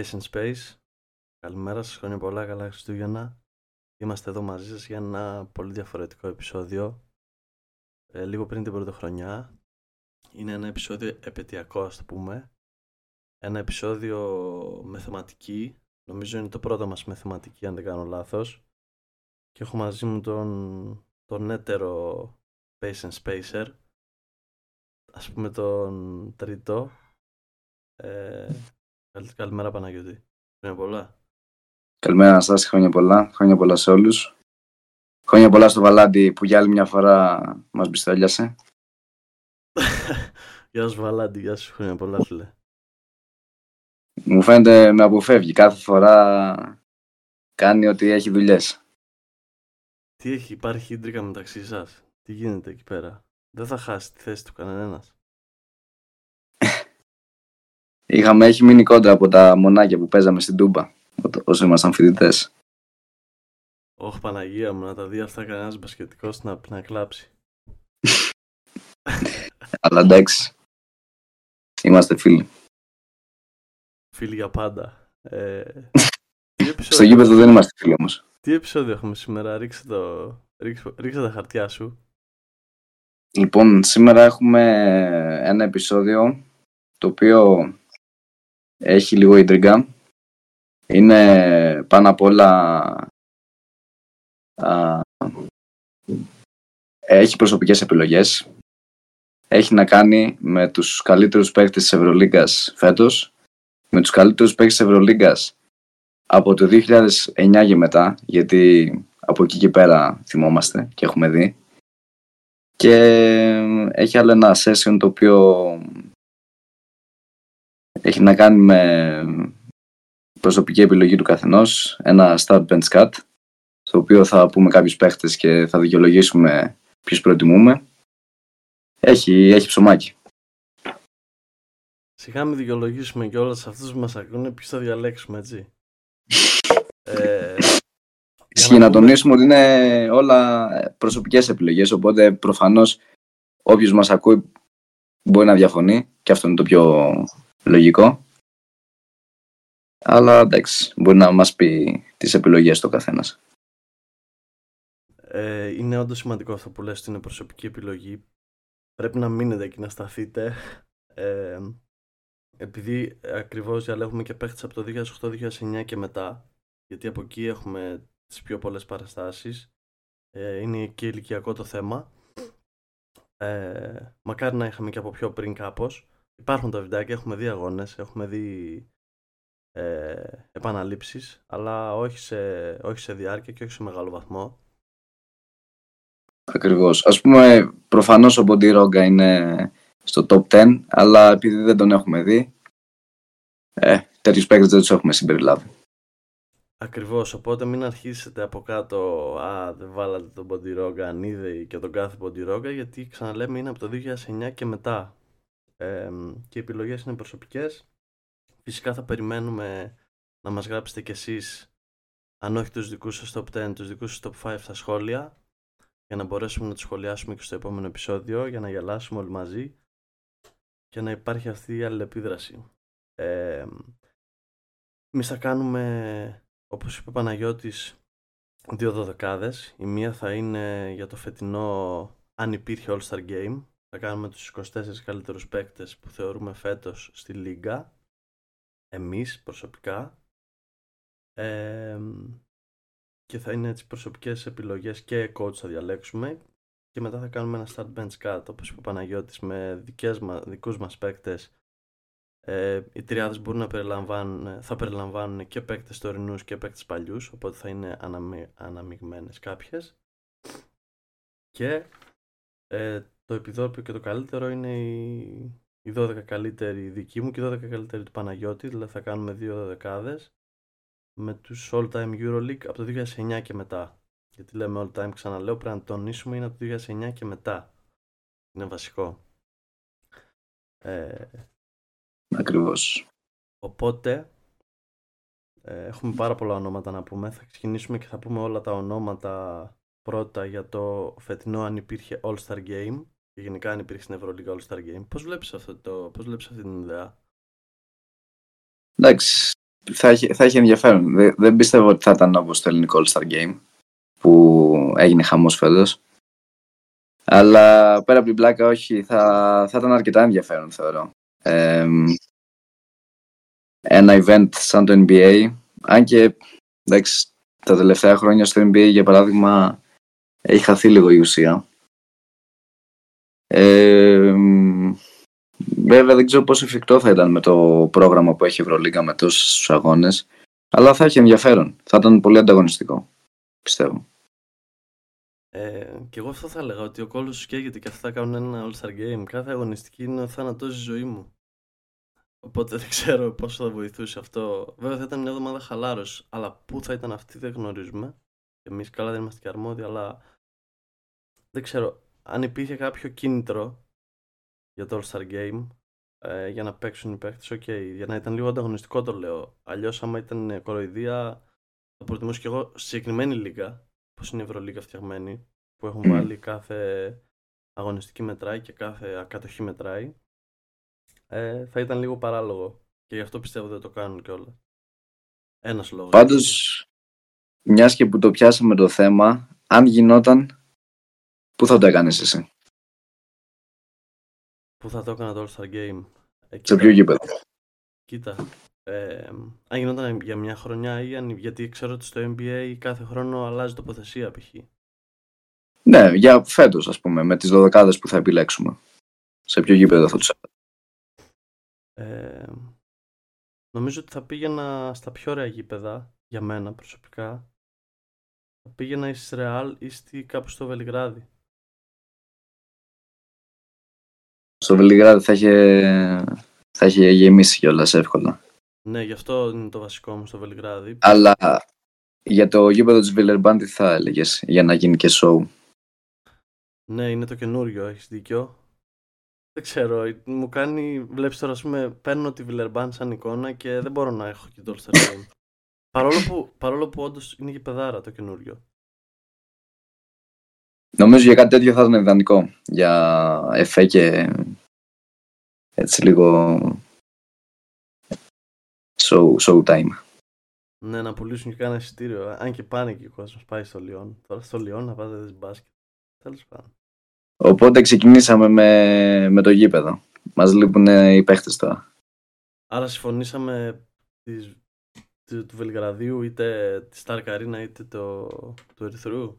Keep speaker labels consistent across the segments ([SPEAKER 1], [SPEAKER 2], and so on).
[SPEAKER 1] Space Space. Καλημέρα σας, χρόνια πολλά, καλά Χριστούγεννα. Είμαστε εδώ μαζί σας για ένα πολύ διαφορετικό επεισόδιο. Ε, λίγο πριν την πρωτοχρονιά. Είναι ένα επεισόδιο επαιτειακό, ας το πούμε. Ένα επεισόδιο με θεματική. Νομίζω είναι το πρώτο μας με θεματική, αν δεν κάνω λάθος. Και έχω μαζί μου τον, τον έτερο Space Spacer. Ας πούμε τον τρίτο. Ε, καλημέρα Παναγιώτη. Χρόνια πολλά.
[SPEAKER 2] Καλημέρα Αναστάση, χρόνια πολλά. Χρόνια πολλά σε όλους. Χρόνια πολλά στο Βαλάντι που για άλλη μια φορά μας μπιστόλιασε.
[SPEAKER 1] γεια σου Βαλάντι, γεια σου. Χρόνια πολλά φίλε.
[SPEAKER 2] Μου φαίνεται με αποφεύγει. Κάθε φορά κάνει ότι έχει δουλειές.
[SPEAKER 1] Τι έχει, υπάρχει ίντρικα μεταξύ σας; Τι γίνεται εκεί πέρα; Δεν θα χάσει τη θέση του κανένας.
[SPEAKER 2] Είχαμε, έχει μείνει κόντρα από τα μονάκια που παίζαμε στην Τούμπα όσο ήμασταν φοιτητές.
[SPEAKER 1] Όχι Παναγία μου, να τα δει αυτά κανένας μπασκετικός να, να κλάψει.
[SPEAKER 2] Αλλά εντάξει. Είμαστε φίλοι.
[SPEAKER 1] Φίλοι για πάντα. Ε,
[SPEAKER 2] Στο γήπεδο δεν είμαστε φίλοι όμως.
[SPEAKER 1] Τι επεισόδιο έχουμε σήμερα, ρίξε, το, ρίξε, ρίξε τα χαρτιά σου.
[SPEAKER 2] Λοιπόν, σήμερα έχουμε ένα επεισόδιο το οποίο έχει λίγο ίντριγκα. Είναι πάνω απ' όλα α, έχει προσωπικές επιλογές. Έχει να κάνει με τους καλύτερους παίκτες της Ευρωλίγκας φέτος, με τους καλύτερους παίκτες της Ευρωλίγκας από το 2009 και μετά, γιατί από εκεί και πέρα θυμόμαστε και έχουμε δει. Και έχει άλλο ένα session το οποίο έχει να κάνει με προσωπική επιλογή του καθενός, ένα start bench cut, στο οποίο θα πούμε κάποιους παίχτες και θα δικαιολογήσουμε ποιους προτιμούμε. Έχει, έχει ψωμάκι.
[SPEAKER 1] Σιγά μην δικαιολογήσουμε και όλα σε αυτούς που μας ακούνε ποιους θα διαλέξουμε, έτσι. ε,
[SPEAKER 2] Ισχύει να, τονίσουμε ότι είναι όλα προσωπικές επιλογές, οπότε προφανώς όποιος μας ακούει μπορεί να διαφωνεί και αυτό είναι το πιο λογικό. Αλλά εντάξει, μπορεί να μας πει τις επιλογές το καθένας.
[SPEAKER 1] Ε, είναι όντως σημαντικό αυτό που λες ότι είναι προσωπική επιλογή. Πρέπει να μείνετε εκεί να σταθείτε. Ε, επειδή ακριβώς διαλέγουμε και παίχτες από το 2008-2009 και μετά, γιατί από εκεί έχουμε τις πιο πολλές παραστάσεις, ε, είναι και ηλικιακό το θέμα. Ε, μακάρι να είχαμε και από πιο πριν κάπως. Υπάρχουν τα βιντεάκια, έχουμε δει αγώνες, έχουμε δει ε, επαναλήψεις, αλλά όχι σε, όχι σε διάρκεια και όχι σε μεγάλο βαθμό.
[SPEAKER 2] Ακριβώς. Ας πούμε, προφανώς ο Ρόγκα είναι στο top 10, αλλά επειδή δεν τον έχουμε δει, ε, τέτοιους παίκτες δεν τους έχουμε συμπεριλάβει.
[SPEAKER 1] Ακριβώς, οπότε μην αρχίσετε από κάτω «Α, δεν βάλατε τον Ποντιρόγκα, αν και τον κάθε Ποντιρόγκα», γιατί ξαναλέμε είναι από το 2009 και μετά. Ε, και οι επιλογές είναι προσωπικές. Φυσικά θα περιμένουμε να μας γράψετε κι εσείς αν όχι τους δικούς σας top 10, τους δικούς σας top 5 στα σχόλια για να μπορέσουμε να τους σχολιάσουμε και στο επόμενο επεισόδιο για να γελάσουμε όλοι μαζί και να υπάρχει αυτή η αλληλεπίδραση. Ε, Εμείς θα κάνουμε, όπως είπε ο Παναγιώτης, δύο δωδεκάδες. Η μία θα είναι για το φετινό αν υπήρχε All-Star Game. Θα κάνουμε τους 24 καλύτερους παίκτες που θεωρούμε φέτος στη Λίγκα. Εμείς προσωπικά. Και θα είναι έτσι προσωπικές επιλογές και coach θα διαλέξουμε. Και μετά θα κάνουμε ένα start bench cut όπως είπε ο Παναγιώτης με δικές μα, δικούς μας παίκτες. Ε, οι τριάδες μπορούν να περιλαμβάνουν, θα περιλαμβάνουν και παίκτες τωρινούς και παίκτες παλιούς οπότε θα είναι αναμει, αναμειγμένες κάποιες. Και ε, το επιδόπιο και το καλύτερο είναι η, οι 12 καλύτεροι δικοί μου και οι 12 καλύτεροι του Παναγιώτη, δηλαδή θα κάνουμε δύο δεκάδες με τους All Time Euroleague από το 2009 και μετά. Γιατί λέμε All Time, ξαναλέω, πρέπει να τονίσουμε είναι από το 2009 και μετά. Είναι βασικό.
[SPEAKER 2] Ε, Ακριβώς.
[SPEAKER 1] Οπότε, ε, έχουμε πάρα πολλά ονόματα να πούμε. Θα ξεκινήσουμε και θα πούμε όλα τα ονόματα πρώτα για το φετινό αν υπήρχε All Star Game και γενικά αν υπήρχε στην Ευρωλίγα All Star Game. Πώς βλέπεις, αυτό το, πώς βλέπεις αυτή την ιδέα;
[SPEAKER 2] Εντάξει, θα έχει, θα έχει ενδιαφέρον. Δεν, δεν πιστεύω ότι θα ήταν όπως το ελληνικό All-Star Game που έγινε χαμός φέτος. Αλλά πέρα από την πλάκα όχι, θα, θα ήταν αρκετά ενδιαφέρον θεωρώ. Ε, ένα event σαν το NBA, αν και εντάξει, τα τελευταία χρόνια στο NBA για παράδειγμα έχει χαθεί λίγο η ουσία. Ε, βέβαια δεν ξέρω πόσο εφικτό θα ήταν με το πρόγραμμα που έχει η Ευρωλίγκα με τόσους αγώνες, αλλά θα έχει ενδιαφέρον. Θα ήταν πολύ ανταγωνιστικό, πιστεύω.
[SPEAKER 1] Ε, και εγώ αυτό θα έλεγα ότι ο κόλλος σου καίγεται και αυτά θα κάνουν ένα All-Star Game. Κάθε αγωνιστική είναι ο θάνατός η ζωή μου. Οπότε δεν ξέρω πόσο θα βοηθούσε αυτό. Βέβαια θα ήταν μια εβδομάδα χαλάρωση, αλλά πού θα ήταν αυτή δεν γνωρίζουμε. Εμείς καλά δεν είμαστε και αρμόδιοι, αλλά δεν ξέρω αν υπήρχε κάποιο κίνητρο για το All-Star Game ε, για να παίξουν οι παίχτες. OK, okay, για να ήταν λίγο ανταγωνιστικό το λέω. Αλλιώς, άμα ήταν κοροϊδία, θα προτιμούσα και εγώ συγκεκριμένη λίγκα, όπως είναι η Ευρωλίγκα φτιαγμένη, που έχουν βάλει κάθε αγωνιστική μετράει και κάθε ακατοχή μετράει ε, θα ήταν λίγο παράλογο. Και γι' αυτό πιστεύω δεν το κάνουν κιόλας. Ένας λόγος.
[SPEAKER 2] Πάντως, μιας και που το πιάσαμε το θέμα, αν γινόταν, πού θα το έκανες εσύ;
[SPEAKER 1] Πού θα το έκανα το All-Star Game;
[SPEAKER 2] Ε, Σε ποιο γήπεδο;
[SPEAKER 1] Κοίτα. Ε, αν γινόταν για μια χρονιά ή αν, γιατί ξέρω ότι στο NBA κάθε χρόνο αλλάζει τοποθεσία π.χ.
[SPEAKER 2] Ναι, για φέτος ας πούμε, με τις δωδεκάδες που θα επιλέξουμε. Σε ποιο γήπεδο θα τους
[SPEAKER 1] ε, νομίζω ότι θα πήγαινα στα πιο ωραία γήπεδα για μένα προσωπικά. Θα πήγαινα ή στη Ρεάλ ή στη, κάπου στο Βελιγράδι.
[SPEAKER 2] Στο Βελιγράδι θα είχε, θα είχε γεμίσει κιόλας εύκολα.
[SPEAKER 1] Ναι, γι' αυτό είναι το βασικό μου στο Βελιγράδι.
[SPEAKER 2] Αλλά για το γήπεδο της Βιλερμπάν τι θα έλεγες για να γίνει και show.
[SPEAKER 1] Ναι, είναι το καινούριο, έχεις δίκιο. Δεν ξέρω, μου κάνει, βλέπεις τώρα, ας πούμε, παίρνω τη Βιλερμπάν σαν εικόνα και δεν μπορώ να έχω και το All Game. παρόλο που, παρόλο που όντως είναι και παιδάρα το καινούριο.
[SPEAKER 2] Νομίζω για κάτι τέτοιο θα ήταν ιδανικό. Για εφέ και έτσι λίγο show, show time.
[SPEAKER 1] Ναι, να πουλήσουν και κάνα εισιτήριο. Αν και πάνε και ο κόσμος πάει στο Λιόν. Τώρα στο Λιόν να πάτε δεις μπάσκετ. Τέλος πάντων.
[SPEAKER 2] Οπότε ξεκινήσαμε με, με το γήπεδο. Μας λείπουν οι παίχτες τώρα.
[SPEAKER 1] Άρα συμφωνήσαμε της, του, του Βελγραδίου είτε τη Stark Arena είτε το, του Ερυθρού.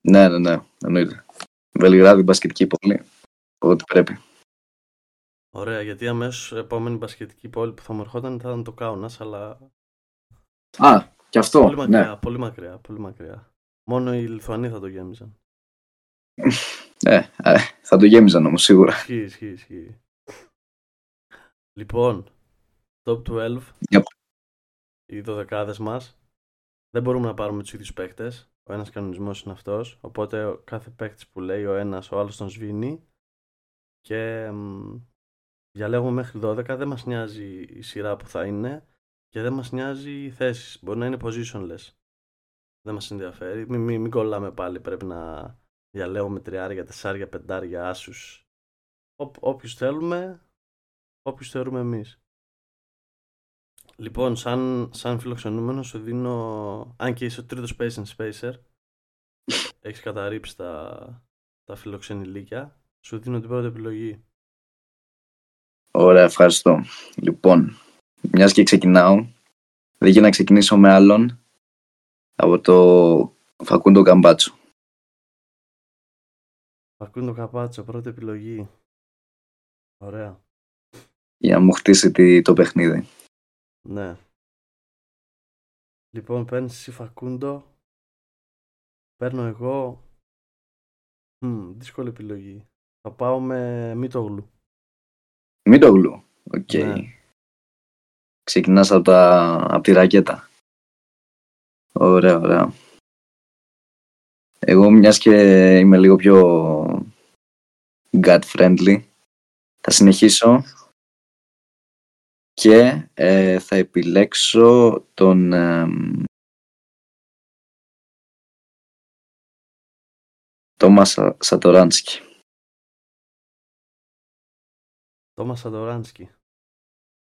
[SPEAKER 2] Ναι, ναι, ναι, εννοείται. Βελιγράδι μπασκετική πόλη, ό,τι πρέπει.
[SPEAKER 1] Ωραία, γιατί αμέσως επόμενη μπασκετική πόλη που θα μου ερχόταν θα ήταν το Κάουνα, αλλά.
[SPEAKER 2] Α, και αυτό.
[SPEAKER 1] Πολύ μακριά,
[SPEAKER 2] ναι.
[SPEAKER 1] πολύ μακριά, πολύ μακριά. Μόνο οι Λιθουανοί θα το γέμιζαν.
[SPEAKER 2] Ε, ε, θα το γέμιζαν όμως σίγουρα.
[SPEAKER 1] Ισχύει, ισχύει, ισχύει. Λοιπόν, top 12.
[SPEAKER 2] Yep.
[SPEAKER 1] Οι δωδεκάδες μας. Δεν μπορούμε να πάρουμε τους ίδιους παίκτες. Ο ένας κανονισμός είναι αυτός. Οπότε ο κάθε παίκτης που λέει ο ένας, ο άλλος τον σβήνει. Και μ, διαλέγουμε μέχρι 12. Δεν μας νοιάζει η σειρά που θα είναι και δεν μας νοιάζει οι θέσεις. Μπορεί να είναι positionless. Δεν μας ενδιαφέρει. Μην, μην, μην κολλάμε πάλι. Πρέπει να διαλέγουμε τριάρια, τεσσάρια, πεντάρια, άσους. Όποιους θέλουμε, όποιους θεωρούμε εμείς. Λοιπόν, σαν, σαν φιλοξενούμενο σου δίνω, αν και είσαι ο τρίτος Space and Spacer, έχεις καταρρύψει τα, τα φιλοξενηλίκια, σου δίνω την πρώτη επιλογή.
[SPEAKER 2] Ωραία, ευχαριστώ. Λοιπόν, μιας και ξεκινάω, δεν να ξεκινήσω με άλλον από το Φακούντο Καμπάτσο.
[SPEAKER 1] Φακούντο Καμπάτσο, πρώτη επιλογή. Ωραία.
[SPEAKER 2] Για να μου χτίσει το παιχνίδι.
[SPEAKER 1] Ναι. Λοιπόν, παίρνεις εσύ Φακούντο. Παίρνω εγώ. Μ, δύσκολη επιλογή. Θα πάω με Μήτογλου.
[SPEAKER 2] Μήτογλου. OK. Okay.
[SPEAKER 1] Ναι.
[SPEAKER 2] Ξεκινάς από, τα... από τη ρακέτα. Ωραία, ωραία. Εγώ μιας και είμαι λίγο πιο guard friendly θα συνεχίσω και ε, θα επιλέξω τον ε, Τόμας Σατοράνσκι.
[SPEAKER 1] Τόμας Σατοράνσκι.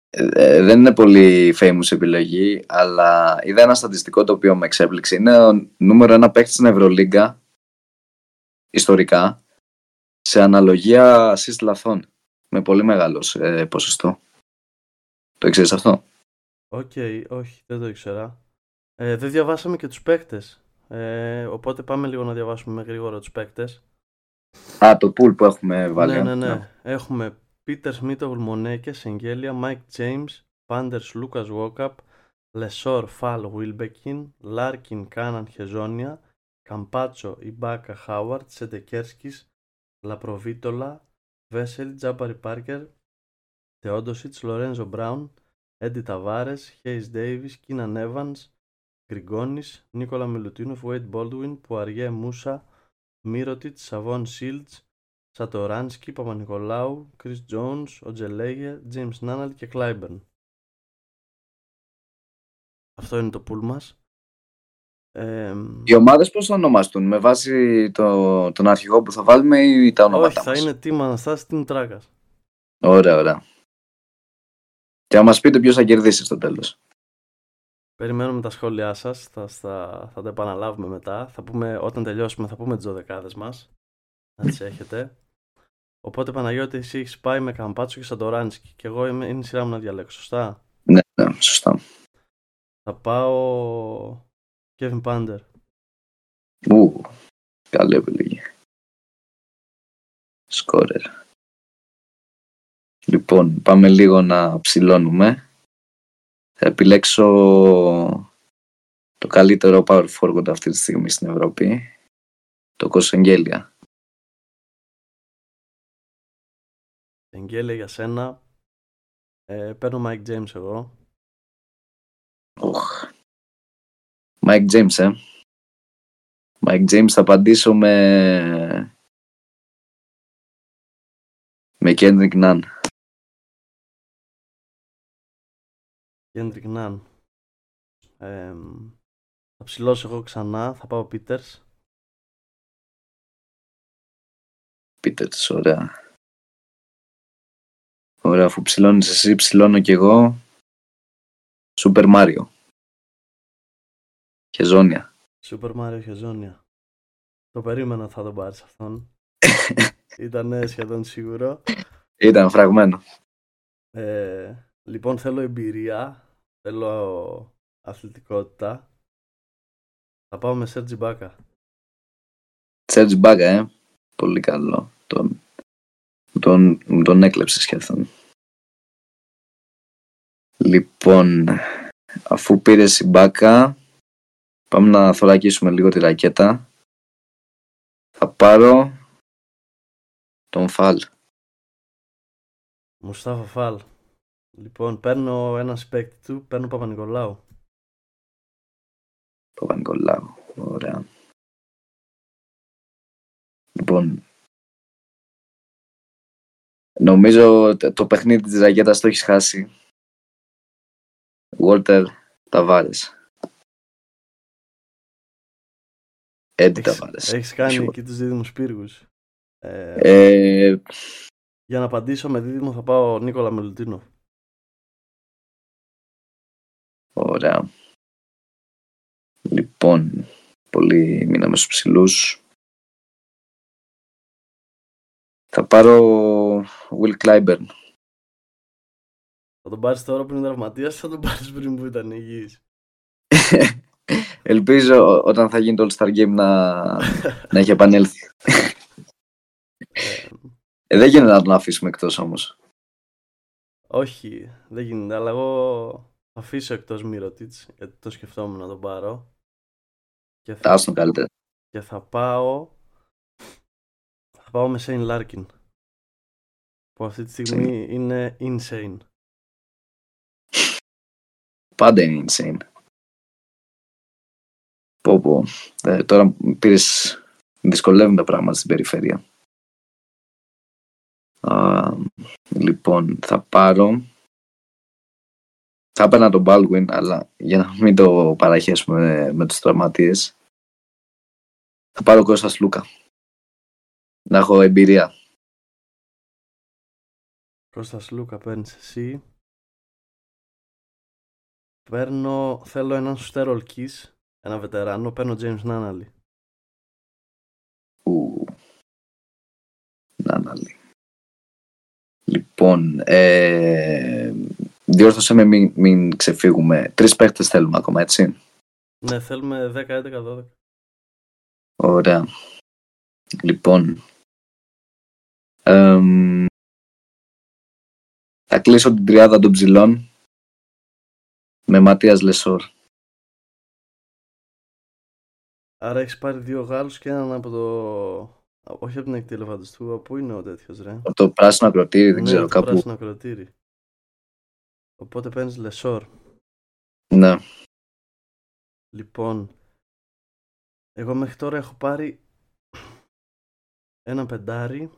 [SPEAKER 2] ε, δεν είναι πολύ famous επιλογή, αλλά είδα ένα στατιστικό το οποίο με εξέπληξε. Είναι ο νούμερο ένα παίκτης στην Ευρωλίγκα, ιστορικά, σε αναλογία assist λαθών, με πολύ μεγάλος ε, ποσοστό. Το ήξερες αυτό;
[SPEAKER 1] Οκ, όχι, δεν το ήξερα. Ε, δεν διαβάσαμε και τους παίκτες. Ε, οπότε πάμε λίγο να διαβάσουμε με γρήγορα τους παίκτες.
[SPEAKER 2] Α, το pool που έχουμε βάλει.
[SPEAKER 1] Ναι, ναι, ναι. Έχουμε Πίτερς, Μήτογλου, Μονέκε, Σενγκέλια, Μάικ Τζέιμς, Πάντερ, Σλούκα, Γουόκαπ, Λεσόρ, Φαλ, Βίλμπεκιν, Λάρκιν, Κάναν, Χεζόνια, Καμπάτσο, Ιμπάκα, Χάουαρντ, Σεντεκέρσκις, Λαπροβίτολα, Βέσελι, Τζαμπάρι Πάρκερ, Τεόντοσιτς, Λορένζο Μπράουν, Έντι Ταβάρες, Χέιζ Ντέιβις, Κίναν Έβανς, Γκριγκόνις, Νίκολα Μιλουτίνοφ, Γουέιντ Μπόλντουιν, Πουαριέ, Μούσα, Μίροτιτς, Σαβόν Σιλντς, Σατοράνσκι, Παπανικολάου, Chris Jones, Οτζελέγε, James Νάναλι και Κλάιμπερν. Αυτό είναι το pool μας. Ε,
[SPEAKER 2] Οι ομάδες πώς θα ονομαστούν, με βάση το, τον αρχηγό που θα βάλουμε ή τα ονόματα
[SPEAKER 1] όχι, θα είναι Team Αναστάση, Team Τράκας.
[SPEAKER 2] Ωραία, ωραία. Και να μας πείτε ποιος θα κερδίσει στο τέλος.
[SPEAKER 1] Περιμένουμε τα σχόλιά σας, θα, θα, θα τα επαναλάβουμε μετά. Θα πούμε, όταν τελειώσουμε θα πούμε τις δωδεκάδες μας, να τις έχετε. Οπότε Παναγιώτη, εσύ έχεις πάει με Καμπάτσο και Σαντοράνσκι. Και εγώ είμαι, είναι η σειρά μου να διαλέξω, σωστά;
[SPEAKER 2] Ναι, ναι, σωστά.
[SPEAKER 1] Θα πάω Kevin Πάντερ.
[SPEAKER 2] Ου, καλή επιλογή. Σκόρερ. Λοιπόν, πάμε λίγο να ψηλώνουμε. Θα επιλέξω το καλύτερο power forward αυτή τη στιγμή στην Ευρώπη. Το Κοσεγγέλια.
[SPEAKER 1] Εγγέλια για σένα. Ε, παίρνω Mike James εγώ.
[SPEAKER 2] Οχ. Mike James, ε. Mike James θα απαντήσω με... Με Kendrick Nunn.
[SPEAKER 1] Kendrick Nunn. Ε, θα ψηλώσω εγώ ξανά. Θα πάω Peters.
[SPEAKER 2] Peters, ωραία. Ωραία, αφού ψηλώνεις εσύ, ψηλώνω κι εγώ. Super Mario. Χεζόνια.
[SPEAKER 1] Super Mario Χεζόνια. Το περίμενα θα τον πάρεις αυτόν. Ήταν σχεδόν σίγουρο.
[SPEAKER 2] Ήταν φραγμένο.
[SPEAKER 1] Ε, λοιπόν, θέλω εμπειρία. Θέλω αθλητικότητα. Θα πάω με Σέρτζι Μπάκα.
[SPEAKER 2] Σέρτζι Μπάκα, ε. Πολύ καλό. Τον τον, τον έκλεψε σχεδόν. Λοιπόν, αφού πήρες η μπάκα, πάμε να θωρακίσουμε λίγο τη ρακέτα. Θα πάρω τον Φαλ.
[SPEAKER 1] Μουστάφα Φαλ. Λοιπόν, παίρνω ένα παίκτη του, παίρνω Παπα-Νικολάου.
[SPEAKER 2] Παπα-Νικολάου, ωραία. Λοιπόν, Νομίζω το παιχνίδι της ρακέτας το έχεις χάσει. Walter Ταβάρες. Έντι Ταβάρες.
[SPEAKER 1] Έχεις κάνει εκεί τους δίδυμους πύργους. Ε,
[SPEAKER 2] ε,
[SPEAKER 1] για να απαντήσω με δίδυμο θα πάω Νίκολα Μελουτίνο.
[SPEAKER 2] Ωραία. Λοιπόν, πολύ μείναμε στους ψηλούς. Θα πάρω Will Clyburn.
[SPEAKER 1] Θα τον πάρεις τώρα που είναι τραυματίας ή θα τον πάρεις πριν που ήταν υγιής.
[SPEAKER 2] Ελπίζω όταν θα γίνει το All-Star Game να, να έχει επανέλθει. ε, δεν γίνεται να τον αφήσουμε εκτός όμως.
[SPEAKER 1] Όχι, δεν γίνεται, αλλά εγώ θα αφήσω εκτός Μύρωτιτς, γιατί το σκεφτόμουν να τον πάρω.
[SPEAKER 2] Και θα, τον καλύτερα.
[SPEAKER 1] Και θα πάω πάω με Shane Larkin. Που αυτή τη στιγμή είναι insane.
[SPEAKER 2] Πάντα είναι insane. Πω πω. Ε, τώρα πήρες... Δυσκολεύουν τα πράγματα στην περιφέρεια. λοιπόν, θα πάρω... Θα έπαιρνα τον Baldwin, αλλά για να μην το παραχέσουμε με, με τους τραυματίες, θα πάρω Κώστας Λούκα να έχω εμπειρία.
[SPEAKER 1] Κώστας Λούκα παίρνεις εσύ. Παίρνω, θέλω έναν Στέρολ Keys, ένα βετεράνο, παίρνω James Nannally.
[SPEAKER 2] Ου. Νάναλι. Λοιπόν, ε, διόρθωσε με μην, μην ξεφύγουμε. Τρεις παίχτες θέλουμε ακόμα, έτσι.
[SPEAKER 1] Ναι, θέλουμε 10, 11, 12.
[SPEAKER 2] Ωραία. Λοιπόν. εμ, θα κλείσω την τριάδα των ψηλών με Ματίας Λεσόρ.
[SPEAKER 1] Άρα έχεις πάρει δύο Γάλλους και έναν από το... Όχι από την ακτή ελεφαντοστού, πού είναι ο τέτοιος ρε;
[SPEAKER 2] Από το πράσινο ακροτήρι, δεν
[SPEAKER 1] ναι,
[SPEAKER 2] ξέρω
[SPEAKER 1] από το
[SPEAKER 2] κάπου.
[SPEAKER 1] πράσινο ακροτήρι. Οπότε παίρνεις Λεσόρ.
[SPEAKER 2] Ναι.
[SPEAKER 1] Λοιπόν, εγώ μέχρι τώρα έχω πάρει ένα πεντάρι.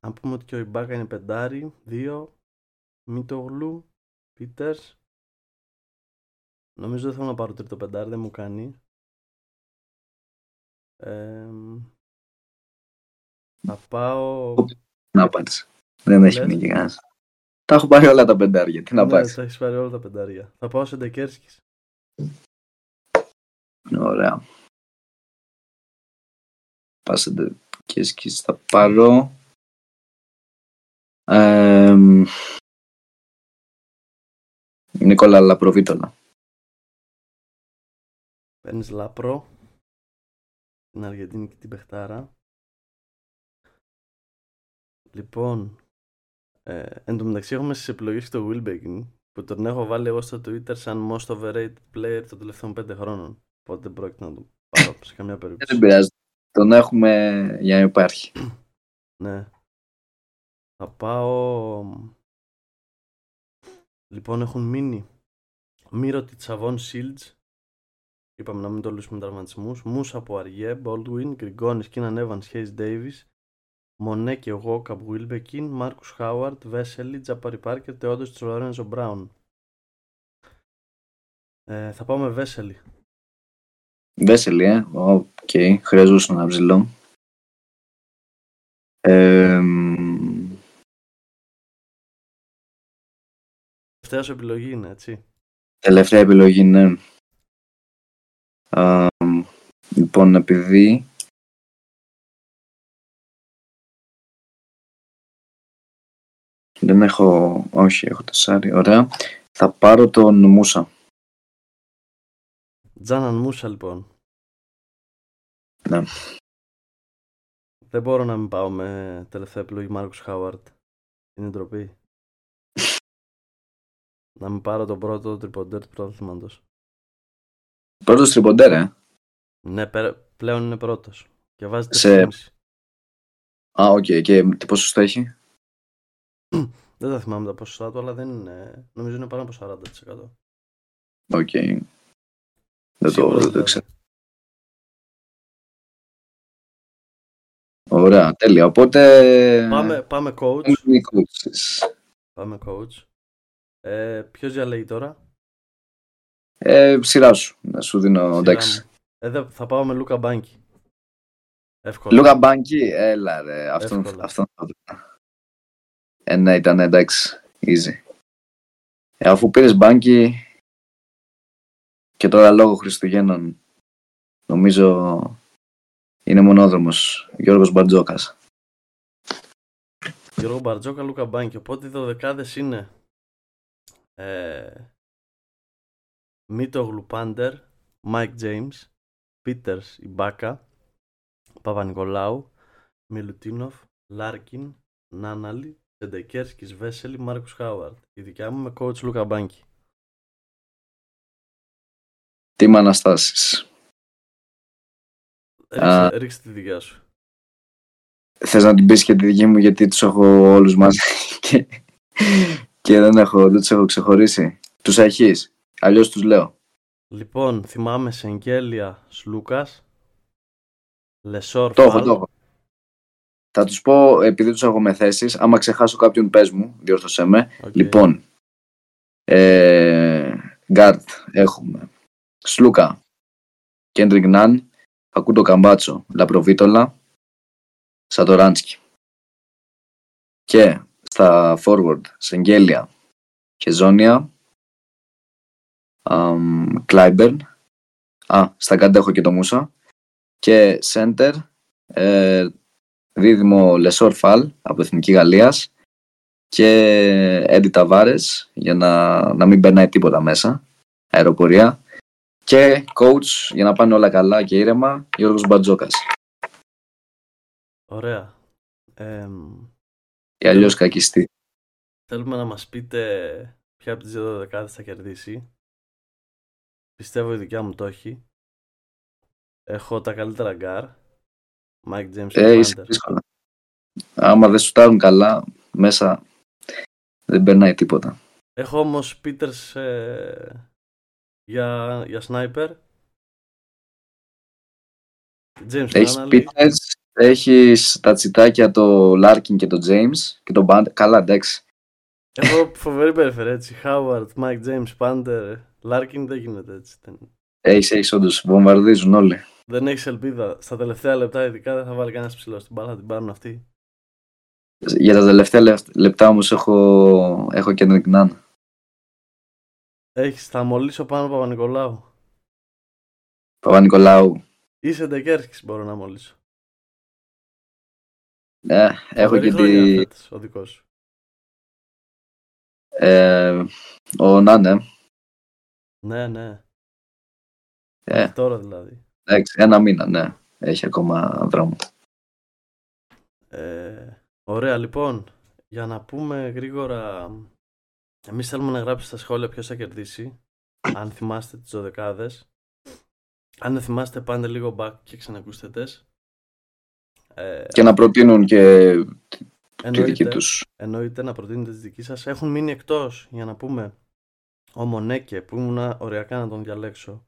[SPEAKER 1] Αν πούμε ότι και ο Ιμπάκα είναι πεντάρι, δύο, Μίτογλου, Πίτερς. Νομίζω δεν θέλω να πάρω τρίτο πεντάρι, δεν μου κάνει. Εμ, θα πάω...
[SPEAKER 2] Να πάρεις. Δεν έχει
[SPEAKER 1] Λες.
[SPEAKER 2] μείνει κανένας. Τα έχω πάρει όλα τα πεντάρια. Τι να
[SPEAKER 1] ναι,
[SPEAKER 2] πάρεις.
[SPEAKER 1] τα έχεις πάρει όλα τα πεντάρια. Θα πάω σε Ντεκέρσκης.
[SPEAKER 2] Ωραία. Πάσετε και σκίς θα πάρω. Εμ, Νίκολα Λαπροβίτολα.
[SPEAKER 1] Παίρνεις Λαπρό, την Αργεντίνη και την Πεχτάρα. Λοιπόν, ε, εν τω μεταξύ έχουμε στις επιλογές και το Wilbekin που τον έχω βάλει εγώ στο Twitter σαν most overrated player των τελευταίων πέντε χρόνων. Οπότε δεν πρόκειται να τον πάρω σε καμία
[SPEAKER 2] Ε, Δεν
[SPEAKER 1] περίπτωση.
[SPEAKER 2] πειράζει. Τον έχουμε για να υπάρχει.
[SPEAKER 1] Ναι. Θα πάω... Λοιπόν, έχουν μείνει Μίροτιτς, Σαβόν Shields. Είπαμε να μην το λύσουμε τραυματισμούς. Μούσα, Πουαριέ, Baldwin, Γκριγκόνις, Κίναν Evans, Hayes Davis. Μονέκε, Γουόκαπ, Βίλμπεκιν, Μάρκους Χάουαρντ, Βέσελι, Τζαμπάρι Πάρκερ, Τεόντοσιτς, Λορένζο Μπράουν. Ε, θα πάω με Βέσελι.
[SPEAKER 2] Βέσελι, ε. Οκ. Χρειαζόταν ένα ψηλό. Εμ,
[SPEAKER 1] Τελευταία σου επιλογή είναι, έτσι.
[SPEAKER 2] Τελευταία επιλογή είναι. Α, λοιπόν, επειδή. Δεν έχω. Όχι, έχω τεσσάρι. Ωραία. Θα πάρω τον Μούσα.
[SPEAKER 1] Τζάναν Μούσα, λοιπόν.
[SPEAKER 2] Ναι.
[SPEAKER 1] Δεν μπορώ να μην πάω με τελευταία επιλογή Μάρκους Χάουαρντ. Είναι ντροπή. να μην πάρω τον πρώτο τριποντέρ του πρωταθλήματος.
[SPEAKER 2] Πρώτος τριποντέρ, ε.
[SPEAKER 1] Ναι, πέρα- πλέον είναι πρώτος. Και βάζει
[SPEAKER 2] Σε-
[SPEAKER 1] 4,5.
[SPEAKER 2] Α, οκ. Και τι ποσοστό έχει;
[SPEAKER 1] Δεν τα θυμάμαι τα ποσοστά του, αλλά δεν είναι. Νομίζω είναι πάνω από 40%.
[SPEAKER 2] Οκ. Δεν το,
[SPEAKER 1] Σίγουρα
[SPEAKER 2] δεν το
[SPEAKER 1] δηλαδή.
[SPEAKER 2] ξέρω. Ωραία, τέλεια. Οπότε.
[SPEAKER 1] Πάμε, πάμε coach.
[SPEAKER 2] Πάμε οι coaches.
[SPEAKER 1] Πάμε coach. Ε, ποιος διαλέγει τώρα;
[SPEAKER 2] Ε, σειρά σου. Να σου δίνω
[SPEAKER 1] Σειρά
[SPEAKER 2] εντάξει.
[SPEAKER 1] μου. Ε, δε- θα πάω με Λούκα Μπάνκι. Εύκολα.
[SPEAKER 2] Λούκα Μπάνκι, έλα ρε. Αυτόν,
[SPEAKER 1] Εύκολα.
[SPEAKER 2] αυτόν θα δω. Ε, ναι, ήταν εντάξει. Easy. Ε, αφού πήρες Μπάνκι και τώρα λόγω Χριστουγέννων νομίζω είναι μονόδρομος Γιώργος Μπαρτζώκας.
[SPEAKER 1] Γιώργο Μπαρτζώκα, Λούκα Μπάνκι. Οπότε οι δωδεκάδες είναι ε, Μήτογλου, Πάντερ, Μάικ Τζέιμς, Πίτερς, Ιμπάκα, Παπανικολάου, Μιλουτίνοφ, Λάρκιν, Νάναλι, Τεντεκέρσκης Βέσελη, Μάρκους Χάουαρτ. Η δικιά μου με coach Λούκα Μπάνκι.
[SPEAKER 2] Τι με αναστάσεις.
[SPEAKER 1] Ρίξε, ρίξε τη δικιά σου.
[SPEAKER 2] Θες να την πεις και τη δική μου γιατί τους έχω όλους μαζί και, και δεν, έχω, δεν τους έχω ξεχωρίσει. Τους έχεις. Αλλιώς τους λέω.
[SPEAKER 1] Λοιπόν, θυμάμαι Σεγγέλια Σλούκας, Λεσόρ
[SPEAKER 2] Το έχω,
[SPEAKER 1] Φαλ,
[SPEAKER 2] το έχω. Θα τους πω, επειδή τους έχω με θέσεις, άμα ξεχάσω κάποιον πες μου, διόρθωσέ με.
[SPEAKER 1] Οκ.
[SPEAKER 2] Λοιπόν, ε, Γκαρντ έχουμε. Σλούκα, Κέντρικ Ναν, Φακούντο Καμπάτσο, Λαπροβίτολα, Σατοράνσκι. Και στα forward, Σενγκέλια, Χεζόνια, Κλάιμπερν. Α, στα κάτω έχω και το Μούσα. Και Σέντερ, ε, δίδυμο Λεσόρ Φαλ από Εθνική Γαλλίας και Έντι Ταβάρες για να, να μην περνάει τίποτα μέσα, αεροπορία και coach για να πάνε όλα καλά και ήρεμα, Γιώργος Μπατζόκας.
[SPEAKER 1] Ωραία.
[SPEAKER 2] Ή αλλιώς κακιστή.
[SPEAKER 1] Θέλουμε να μας πείτε ποια από τις δύο δωδεκάδες θα κερδίσει. Πιστεύω η δικιά μου το έχει. Έχω τα καλύτερα γκαρντ. Mike James
[SPEAKER 2] ε, είσαι δύσκολα. Άμα δεν σουτάρουν καλά, μέσα δεν περνάει τίποτα.
[SPEAKER 1] Έχω όμως Peters ε, για, για sniper.
[SPEAKER 2] James έχεις Peters, έχεις τα τσιτάκια το Larkin και το James και τον Band. Καλά, εντάξει.
[SPEAKER 1] Έχω φοβερή περιφέρεια έτσι. Howard, Mike James, Panther, Larkin δεν γίνεται έτσι.
[SPEAKER 2] Έχεις, έχεις όντως. Βομβαρδίζουν όλοι.
[SPEAKER 1] Δεν έχεις ελπίδα. Στα τελευταία λεπτά, ειδικά δεν θα βάλει κανένας ψηλός στην μπάλα, θα την πάρουν αυτοί.
[SPEAKER 2] Για τα τελευταία λεπτά όμως έχω, έχω Kendrick Nunn.
[SPEAKER 1] Έχεις, θα μολύσω πάνω Παπα-Νικολάου.
[SPEAKER 2] Παπα-Νικολάου.
[SPEAKER 1] Είσαι Ντεκέρσκι, μπορώ να μολύσω.
[SPEAKER 2] Ναι, έχω και τη...
[SPEAKER 1] ο δικός σου.
[SPEAKER 2] Ε, ο Νάνε.
[SPEAKER 1] Ναι, ναι. Ε, τώρα δηλαδή.
[SPEAKER 2] Εντάξει, ένα μήνα, ναι. Έχει ακόμα δρόμο.
[SPEAKER 1] Ε, ωραία, λοιπόν. Για να πούμε γρήγορα... Εμείς θέλουμε να γράψεις στα σχόλια ποιος θα κερδίσει. Αν θυμάστε τις δωδεκάδες. Αν δεν θυμάστε, πάνε λίγο back και ξανακούστε τες.
[SPEAKER 2] Ε, και να προτείνουν και τη δική τους.
[SPEAKER 1] Εννοείται να προτείνετε τις δική σας. Έχουν μείνει εκτός, για να πούμε, ο Μονέκε που ήμουν οριακά να τον διαλέξω.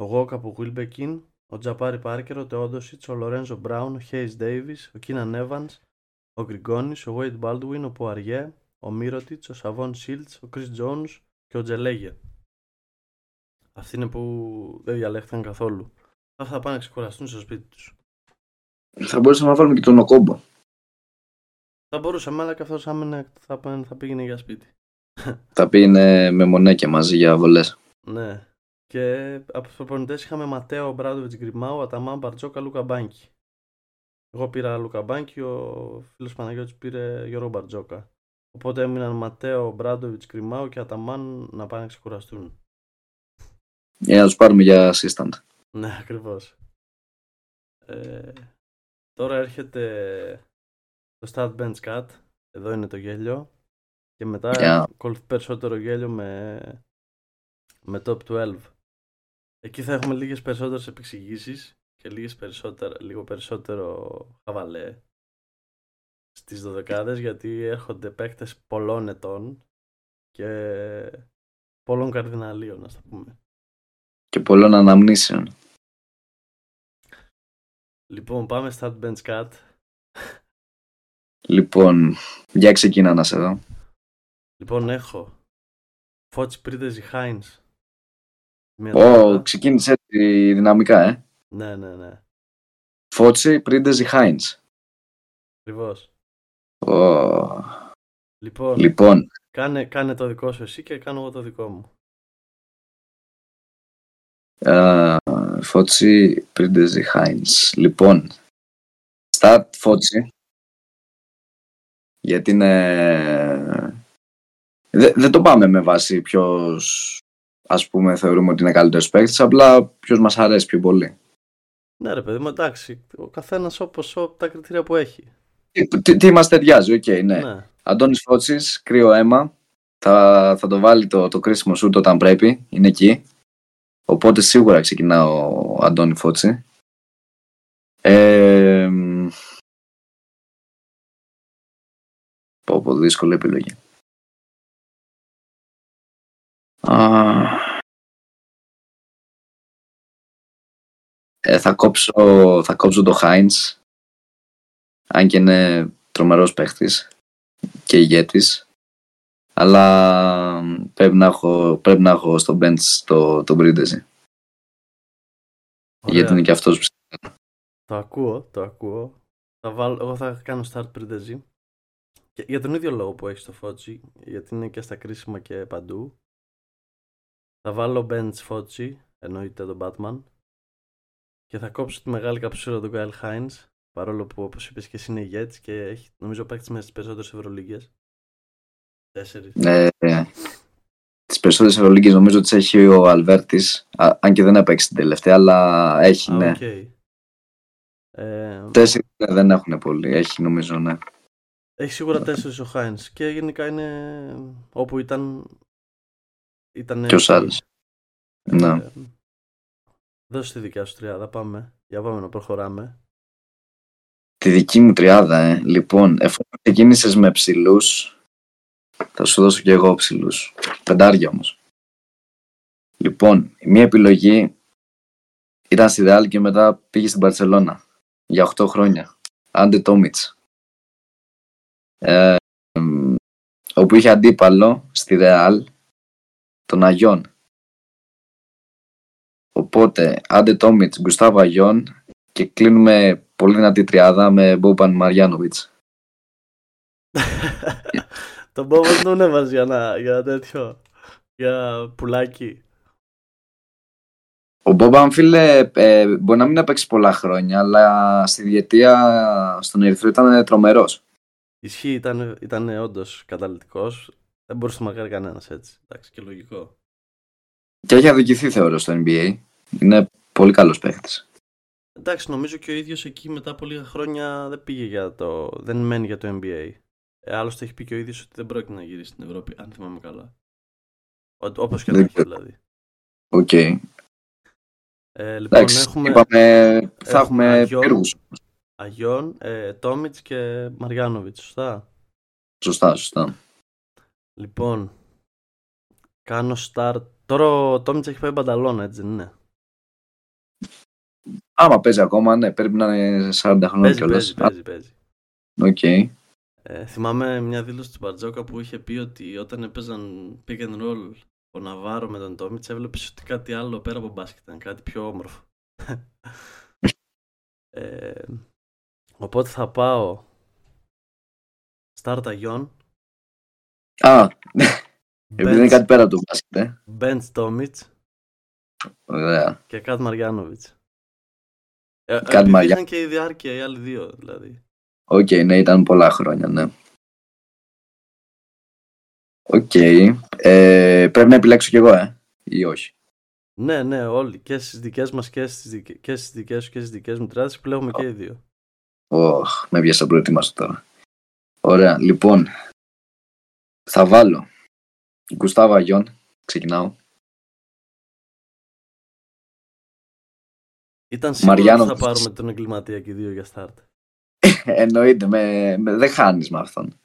[SPEAKER 1] Ο Γόκα από Βίλμπεκιν, ο Τζαπάρι Πάρκερ, ο Τεόντοσιτς, ο Λορένζο Μπράουν, ο Χέις Ντέιβις, ο Κίναν Εύαν, ο Γκριγκόνης, ο Βέιτ Μπάλτουιν, ο Πουαριέ, ο Μύρωτιτ, ο Σαβόν Σίλτς, ο Κρι Τζόουν και ο Τζελέγε. Αυτοί είναι που δεν διαλέχθηκαν καθόλου. Αυτά θα πάνε να ξεκουραστούν στο σπίτι τους.
[SPEAKER 2] Θα μπορούσαμε να βάλουμε και τον Οκόμπο.
[SPEAKER 1] Θα μπορούσαμε, αλλά καθώ θα, θα πήγαινε για σπίτι.
[SPEAKER 2] Θα πήγαινε με μονέκια μαζί για βολές.
[SPEAKER 1] Ναι. Και από τους προπονητές είχαμε Ματέο Μπράντοβιτς Γκριμάου, Αταμάν Μπαρτζόκα, Λούκα Μπάνκι. Εγώ πήρα Λούκα Μπάνκι, ο φίλος Παναγιώτης πήρε Γιώργο Μπαρτζόκα. Οπότε έμειναν Ματέο Μπράντοβιτς Γκριμάου και Αταμάν να πάνε να ξεκουραστούν.
[SPEAKER 2] Για να του πάρουμε για assistant.
[SPEAKER 1] Ναι, ακριβώς. Ε, τώρα έρχεται το Start Bench Cut. Εδώ είναι το γέλιο. Και μετά yeah. ακολουθεί περισσότερο γέλιο με, με Top 12. Εκεί θα έχουμε λίγες περισσότερες επεξηγήσεις και λίγες περισσότερο, λίγο περισσότερο χαβαλέ στις δωδεκάδες γιατί έρχονται παίκτες πολλών ετών και πολλών καρδιναλίων, ας το πούμε.
[SPEAKER 2] Και πολλών αναμνήσεων.
[SPEAKER 1] Λοιπόν, πάμε στα bench cut.
[SPEAKER 2] Λοιπόν, για ξεκίνα να σε δω.
[SPEAKER 1] Λοιπόν, έχω Φώτς Πρίτεζι Χάινς
[SPEAKER 2] Ω, ξεκίνησε δυναμικά, ε.
[SPEAKER 1] Ναι, ναι, ναι.
[SPEAKER 2] Φώτσι, Πρίντεζι, Χάιντς.
[SPEAKER 1] Ακριβώς.
[SPEAKER 2] Oh.
[SPEAKER 1] Λοιπόν,
[SPEAKER 2] λοιπόν.
[SPEAKER 1] Κάνε, κάνε το δικό σου εσύ και κάνω εγώ το δικό μου.
[SPEAKER 2] Uh, Φώτσι, Πρίντεζι, Χάιντς. Λοιπόν, start Φώτσι. Γιατί είναι... Δεν, το πάμε με βάση ποιος ας πούμε θεωρούμε ότι είναι καλύτερος παίκτης, απλά ποιος μας αρέσει πιο πολύ.
[SPEAKER 1] Ναι, ρε παιδί μου, εντάξει. Ο καθένας όπως τα κριτήρια που έχει.
[SPEAKER 2] Τι, τι, μας ταιριάζει, OK, okay, ναι. ναι. Αντώνης Φώτσης, κρύο αίμα. Θα, θα το βάλει το, το κρίσιμο σουτ όταν πρέπει. Είναι εκεί. Οπότε σίγουρα ξεκινά ο Αντώνης Φώτσης. Ε, πω, πω, δύσκολη επιλογή. Ε, θα, κόψω, θα κόψω το Heinz αν και είναι τρομερός παίχτης και ηγέτης. Αλλά πρέπει να έχω, πρέπει να έχω στο bench το, το Μπρίντεζι γιατί είναι και αυτός που
[SPEAKER 1] το ακούω, το ακούω. Θα βάλω, εγώ θα κάνω start Μπρίντεζι για τον ίδιο λόγο που έχει το Φώτζι γιατί είναι και στα κρίσιμα και παντού. Θα βάλω Bench Focci, εννοείται τον Batman. Και θα κόψω τη μεγάλη καψούρα του Kyle Hines, παρόλο που όπως είπες και εσύ είναι ηγέτης και έχει νομίζω παίξει μέσα στις περισσότερες Ευρωλίγκες. Τέσσερις.
[SPEAKER 2] Ναι, ναι. τις περισσότερες Ευρωλίγκες νομίζω τις έχει ο Αλβέρτης, α- αν και δεν έπαιξε την τελευταία, αλλά έχει,
[SPEAKER 1] Α,
[SPEAKER 2] ναι.
[SPEAKER 1] οκ. Ε,
[SPEAKER 2] Τέσσερις ναι, δεν έχουν πολύ, έχει νομίζω, ναι.
[SPEAKER 1] Έχει σίγουρα τέσσερις ο Χάινς και γενικά είναι όπου ήταν. ήταν
[SPEAKER 2] Ποιος άλλος. Ναι.
[SPEAKER 1] Ε, δώσε τη δικιά σου τριάδα, πάμε. Για πάμε να προχωράμε.
[SPEAKER 2] Τη δική μου τριάδα, ε. Λοιπόν, εφόσον ξεκίνησες με ψηλούς, θα σου δώσω και εγώ ψηλούς. Πεντάρια όμως. Λοιπόν, η μία επιλογή ήταν στη Real και μετά πήγε στην Παρσελώνα για 8 χρόνια. Άντε Τόμιτς. Ε, εμ, όπου είχε αντίπαλο στη Real τον Αγιών. Οπότε, Άντε Τόμιτς, Γκουστάβο Αγιών και κλείνουμε πολύ δυνατή τριάδα με Μπόμπαν Μαριάνοβιτς.
[SPEAKER 1] Τον Μπόμπο δεν τον έβαζε για, να, για τέτοιο. Για πουλάκι.
[SPEAKER 2] Ο Μπόμπαν, φίλε, ε, μπορεί να μην έπαιξε πολλά χρόνια, αλλά στη διετία στον Ερυθρό ήταν τρομερός.
[SPEAKER 1] Ισχύει, ήταν, ήταν όντως καταλητικό. Δεν μπορούσε να μακάρει κανένας έτσι. Εντάξει, και λογικό.
[SPEAKER 2] Και έχει αδικηθεί, θεωρώ, στο NBA. Είναι πολύ καλός παίχτης.
[SPEAKER 1] Εντάξει, νομίζω και ο ίδιος εκεί μετά από λίγα χρόνια δεν πήγε για το. Δεν μένει για το NBA. Ε, άλλωστε έχει πει και ο ίδιος ότι δεν πρόκειται να γυρίσει στην Ευρώπη, αν θυμάμαι καλά. Όπως και να
[SPEAKER 2] Δεν
[SPEAKER 1] έχει
[SPEAKER 2] ξέρω.
[SPEAKER 1] δηλαδή.
[SPEAKER 2] Οκ.
[SPEAKER 1] Ε, λοιπόν,
[SPEAKER 2] Εντάξει,
[SPEAKER 1] έχουμε
[SPEAKER 2] είπαμε, θα έχουμε
[SPEAKER 1] Αγιών,
[SPEAKER 2] πύργους.
[SPEAKER 1] Αγιών, ε, Τόμιτς και Μαριάνοβιτς, σωστά;
[SPEAKER 2] Σωστά, σωστά.
[SPEAKER 1] Λοιπόν, κάνω start. Τώρα ο Τόμιτς έχει πάει Μπανταλόνα, έτσι δεν είναι;
[SPEAKER 2] Άμα παίζει ακόμα, ναι, πρέπει να είναι 40 χρόνια
[SPEAKER 1] Παίζει,
[SPEAKER 2] κιόλας.
[SPEAKER 1] παίζει, παίζει, παίζει.
[SPEAKER 2] Οκ.
[SPEAKER 1] Ε, θυμάμαι μια δήλωση του Μπαρτζόκα που είχε πει ότι όταν έπαιζαν pick and roll ο Ναβάρο με τον Τόμιτς έβλεπες ότι κάτι άλλο πέρα από μπάσκετ ήταν, κάτι πιο όμορφο. ε, οπότε θα πάω start Αγιόν,
[SPEAKER 2] Α, επειδή είναι
[SPEAKER 1] bench,
[SPEAKER 2] κάτι πέρα από το μπάσκετ, ε.
[SPEAKER 1] bench Τόμιτς
[SPEAKER 2] Ωραία.
[SPEAKER 1] και cut Μαριάνοβιτς. Ε,
[SPEAKER 2] cut
[SPEAKER 1] επειδή
[SPEAKER 2] Μαριά-
[SPEAKER 1] είχαν και η διάρκεια οι άλλοι δύο, δηλαδή.
[SPEAKER 2] Οκ, ναι, ήταν πολλά χρόνια, ναι. Οκ. Ε, πρέπει να επιλέξω κι εγώ, ε, ή όχι.
[SPEAKER 1] Ναι, ναι, όλοι. Και στις δικές μας και στις δικέ-, και στις δικές σου και στις δικές μου τριάδες επιλέγουμε και οι δύο.
[SPEAKER 2] Ωχ, με πιάσ' απροετοίμαστο τώρα. Ωραία, λοιπόν. Θα βάλω. Γκουστάβο Αγιόν. Ξεκινάω.
[SPEAKER 1] Ήταν σίγουρο ότι
[SPEAKER 2] Μαριάνο.
[SPEAKER 1] θα πάρουμε τον εγκληματία και οι δύο για start.
[SPEAKER 2] Εννοείται, με, με, δεν χάνεις με αυτόν.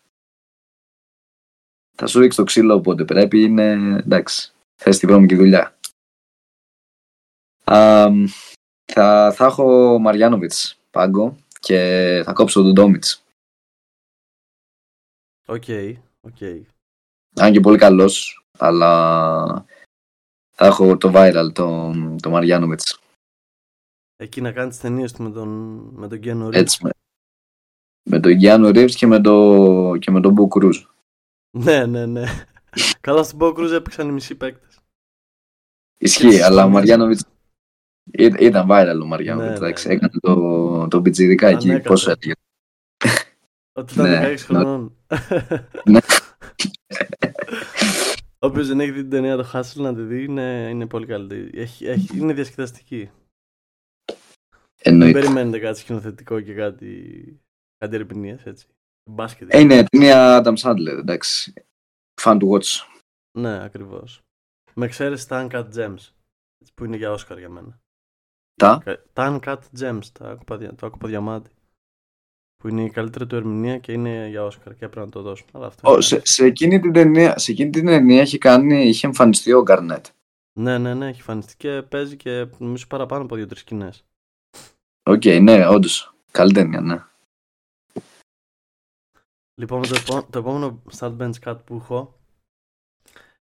[SPEAKER 2] Θα σου ρίξει το ξύλο όποτε πρέπει, είναι εντάξει. Θες τη βρώμικη δουλειά. Αμ, θα, θα έχω Μαριάνοβιτς πάγκο και θα κόψω τον Τόμιτς.
[SPEAKER 1] Οκ, οκ.
[SPEAKER 2] Αν και πολύ καλός, αλλά θα έχω το viral, το, το Μαριάνοβιτς.
[SPEAKER 1] Εκεί να κάνεις τι ταινίες του με τον, με τον Keanu Reeves.
[SPEAKER 2] Έτσι, με, με τον Γιάννου Ρίβς και με, το, και με τον Μπου Κρούζ.
[SPEAKER 1] Ναι, ναι, ναι. Καλά στην Bo Cruz έπαιξαν οι μισοί παίκτες.
[SPEAKER 2] Ισχύει,
[SPEAKER 1] τις
[SPEAKER 2] αλλά ο
[SPEAKER 1] φωνές.
[SPEAKER 2] Μαριάνοβιτς Ή- ήταν viral ο Μαριάνοβιτς,
[SPEAKER 1] Ναι,
[SPEAKER 2] εντάξει,
[SPEAKER 1] ναι, ναι.
[SPEAKER 2] έκανε το, το πιτσιρικά εκεί,
[SPEAKER 1] Ανέκαθεν.
[SPEAKER 2] πόσο έλεγε.
[SPEAKER 1] Ότι ήταν
[SPEAKER 2] Ναι,
[SPEAKER 1] 16 χρονών.
[SPEAKER 2] Ναι.
[SPEAKER 1] Όποιος δεν έχει δει την ταινία το Hustle να τη δει είναι, είναι πολύ καλή. Έχει, έχει, είναι διασκεδαστική. Δεν
[SPEAKER 2] Εννοείται.
[SPEAKER 1] περιμένετε κάτι σκηνοθετικό και κάτι, κάτι ερμηνείας, έτσι. Μπάσκετ.
[SPEAKER 2] Ε, είναι ταινία Adam Sandler, εντάξει. Fun to watch.
[SPEAKER 1] Ναι, ακριβώς. Με εξαίρεση τα Uncut Gems, που είναι για Όσκαρ για μένα.
[SPEAKER 2] Τα;
[SPEAKER 1] Κα- Τα Uncut Gems, τα άκουπα, δια- το άκουπα διαμάτι. Που είναι η καλύτερη του ερμηνεία και είναι για Όσκαρ και έπρεπε να το δώσουν. Αλλά αυτό
[SPEAKER 2] Ω,
[SPEAKER 1] είναι
[SPEAKER 2] σε,
[SPEAKER 1] άλλο.
[SPEAKER 2] σε, εκείνη την ταινία, σε εκείνη την ταινία είχε, κάνει, είχε εμφανιστεί ο Γκαρνέτ.
[SPEAKER 1] Ναι, ναι, ναι, έχει εμφανιστεί και παίζει και νομίζω παραπάνω από δύο-τρεις σκηνές.
[SPEAKER 2] Οκ, ναι, όντως. Καλή ταινία, ναι.
[SPEAKER 1] Λοιπόν, το, επό- το επόμενο start bench cut που έχω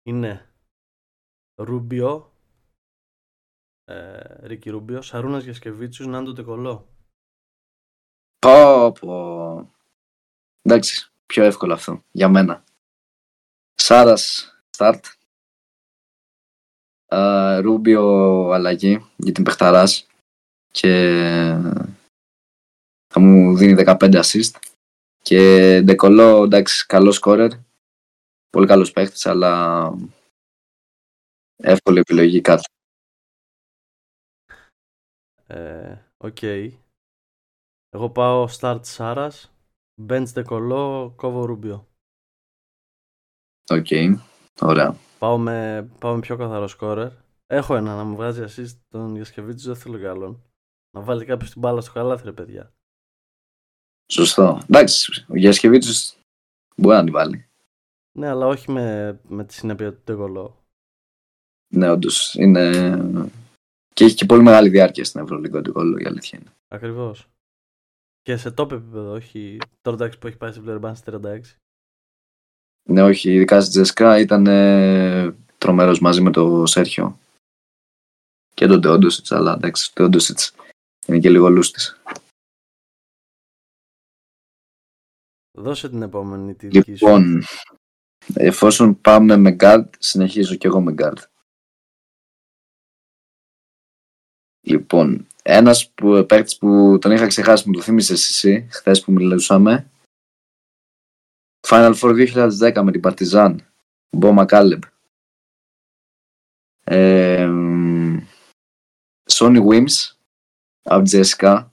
[SPEAKER 1] είναι Ρούμπιο, ε, Ρίκι Ρούμπιο, Σαρούνας Γιασικεβίτσιους, Νάντο Ντεκολό.
[SPEAKER 2] Πω, πω. Εντάξει, πιο εύκολο αυτό για μένα. Σάρας, start. Ρούμπιο αλλαγή για την Πεχταράς και θα μου δίνει 15 assist. Και Ντεκολό, εντάξει, καλός σκόρερ. Πολύ καλός παίχτης, αλλά εύκολη επιλογή κάτω.
[SPEAKER 1] Ε, Οκ. Εγώ πάω start Σάρας, bench Ντεκολό, κόβω Ρούμπιο.
[SPEAKER 2] Οκ, ωραία.
[SPEAKER 1] Πάω με, πάω με πιο καθαρό σκόρερ. Έχω ένα να μου βγάζει assist τον Γιασικεβίτσιους, δεν θέλω κι άλλον. Να βάλει κάποιος την μπάλα στο καλάθι, ρε παιδιά.
[SPEAKER 2] Σωστό. Εντάξει, ο Γιασικεβίτσιους μπορεί να την βάλει.
[SPEAKER 1] Ναι, αλλά όχι με, με τη συνέπεια του Ντεκολό.
[SPEAKER 2] Ναι, όντως. Είναι... Και έχει και πολύ μεγάλη διάρκεια στην Ευρωλίγα του κόλλου, η αλήθεια είναι.
[SPEAKER 1] Ακριβώς. Και σε top επίπεδο, όχι τώρα εντάξει που έχει πάει σε Βλερμπάν 36.
[SPEAKER 2] Ναι, όχι, ειδικά στη Τζεσκά ήταν ε, τρομερό μαζί με το Σέρχιο. Και τον Τεόντοσιτς, αλλά εντάξει, ο Τεόντοσιτς είναι και λίγο λούστη.
[SPEAKER 1] Δώσε την επόμενη τη δική σου.
[SPEAKER 2] Λοιπόν, εφόσον πάμε με guard, συνεχίζω και εγώ με guard. Λοιπόν, ένας που, παίκτης που τον είχα ξεχάσει, μου το θύμισες εσύ, χθες που μιλούσαμε. Final Four 2010 με την Partizan, Μπο Μακάλεμπ. Ε, Sony Wims, από Τζέσικα,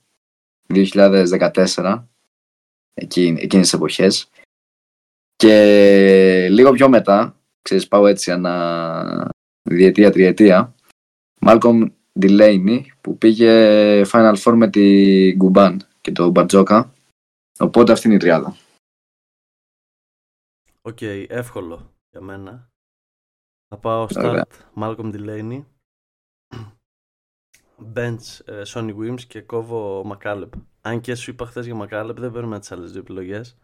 [SPEAKER 2] 2014, εκείνες, εκείνες τις εποχές. Και λίγο πιο μετά, ξέρεις, πάω έτσι ανά διετία, τριετία, Malcolm Delaney που πήγε Final Four με την Κουμπάν και το Μπαρτζόκα. Οπότε αυτή είναι η τριάδα.
[SPEAKER 1] Οκ, εύκολο για μένα. Θα πάω
[SPEAKER 2] Ωραία.
[SPEAKER 1] start Malcolm Delaney. Bench ε, Sonny Wims και κόβω Μακάλεπ. Αν και σου είπα χθες για Μακάλεπ, δεν παίρνουμε τις άλλες δύο επιλογές.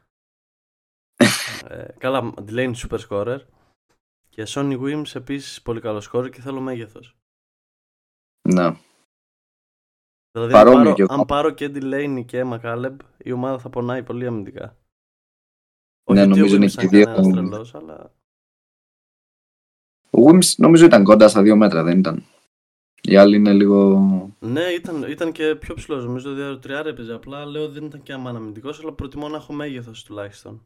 [SPEAKER 1] ε, καλά, Delaney super scorer. Και Sonny Wims επίσης πολύ καλό scorer και θέλω μέγεθος.
[SPEAKER 2] Ναι.
[SPEAKER 1] Δηλαδή,
[SPEAKER 2] Παρόμοιο
[SPEAKER 1] αν πάρω,
[SPEAKER 2] κι εγώ.
[SPEAKER 1] αν πάρω και Delaney και Μακάλεπ, η ομάδα θα πονάει πολύ αμυντικά.
[SPEAKER 2] Ναι,
[SPEAKER 1] ότι ο
[SPEAKER 2] νομίζω είναι
[SPEAKER 1] Wims
[SPEAKER 2] και οι
[SPEAKER 1] ήταν
[SPEAKER 2] δύο-
[SPEAKER 1] κανένας τρελός, αλλά
[SPEAKER 2] Ο Wims νομίζω ήταν κοντά στα δύο μέτρα, δεν ήταν; Οι άλλοι είναι λίγο...
[SPEAKER 1] Ναι, ήταν, ήταν και πιο ψηλός. Νομίζω ότι τριάρα έπαιζε. Απλά λέω δεν ήταν και αμαναμυντικός, αλλά προτιμώ να έχω μέγεθος τουλάχιστον.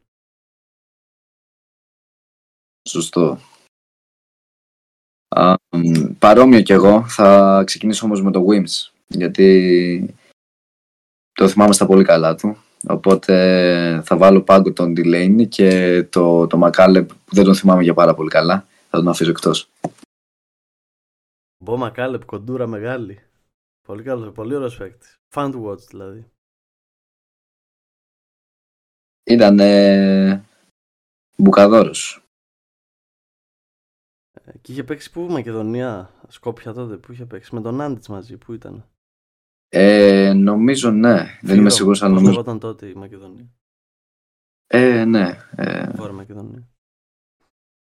[SPEAKER 2] Σωστό. Α, μ, παρόμοιο κι εγώ. Θα ξεκινήσω όμως με το Wims. Γιατί το θυμάμαι στα πολύ καλά του. Οπότε θα βάλω πάγκο τον Delaney και το, το Μακάλεπ που δεν τον θυμάμαι για πάρα πολύ καλά. Θα τον αφήσω εκτός.
[SPEAKER 1] Μπο Μακάλεπ, κοντούρα μεγάλη. Πολύ καλός, πολύ ωραίος παίκτης. Fun to watch δηλαδή.
[SPEAKER 2] Ήταν ε, μπουκαδόρος.
[SPEAKER 1] Ε, Και είχε παίξει πού, Μακεδονία, Σκόπια τότε, που είχε παίξει. Με τον Άντιτ μαζί, που ήταν.
[SPEAKER 2] Ε, νομίζω ναι. Δεν είμαι
[SPEAKER 1] Φύρο,
[SPEAKER 2] σίγουρος, αλλά
[SPEAKER 1] πώς
[SPEAKER 2] νομίζω.
[SPEAKER 1] λεγόταν τότε η Μακεδονία;
[SPEAKER 2] Ε, ναι. Ε,
[SPEAKER 1] Βόρεια Μακεδονία.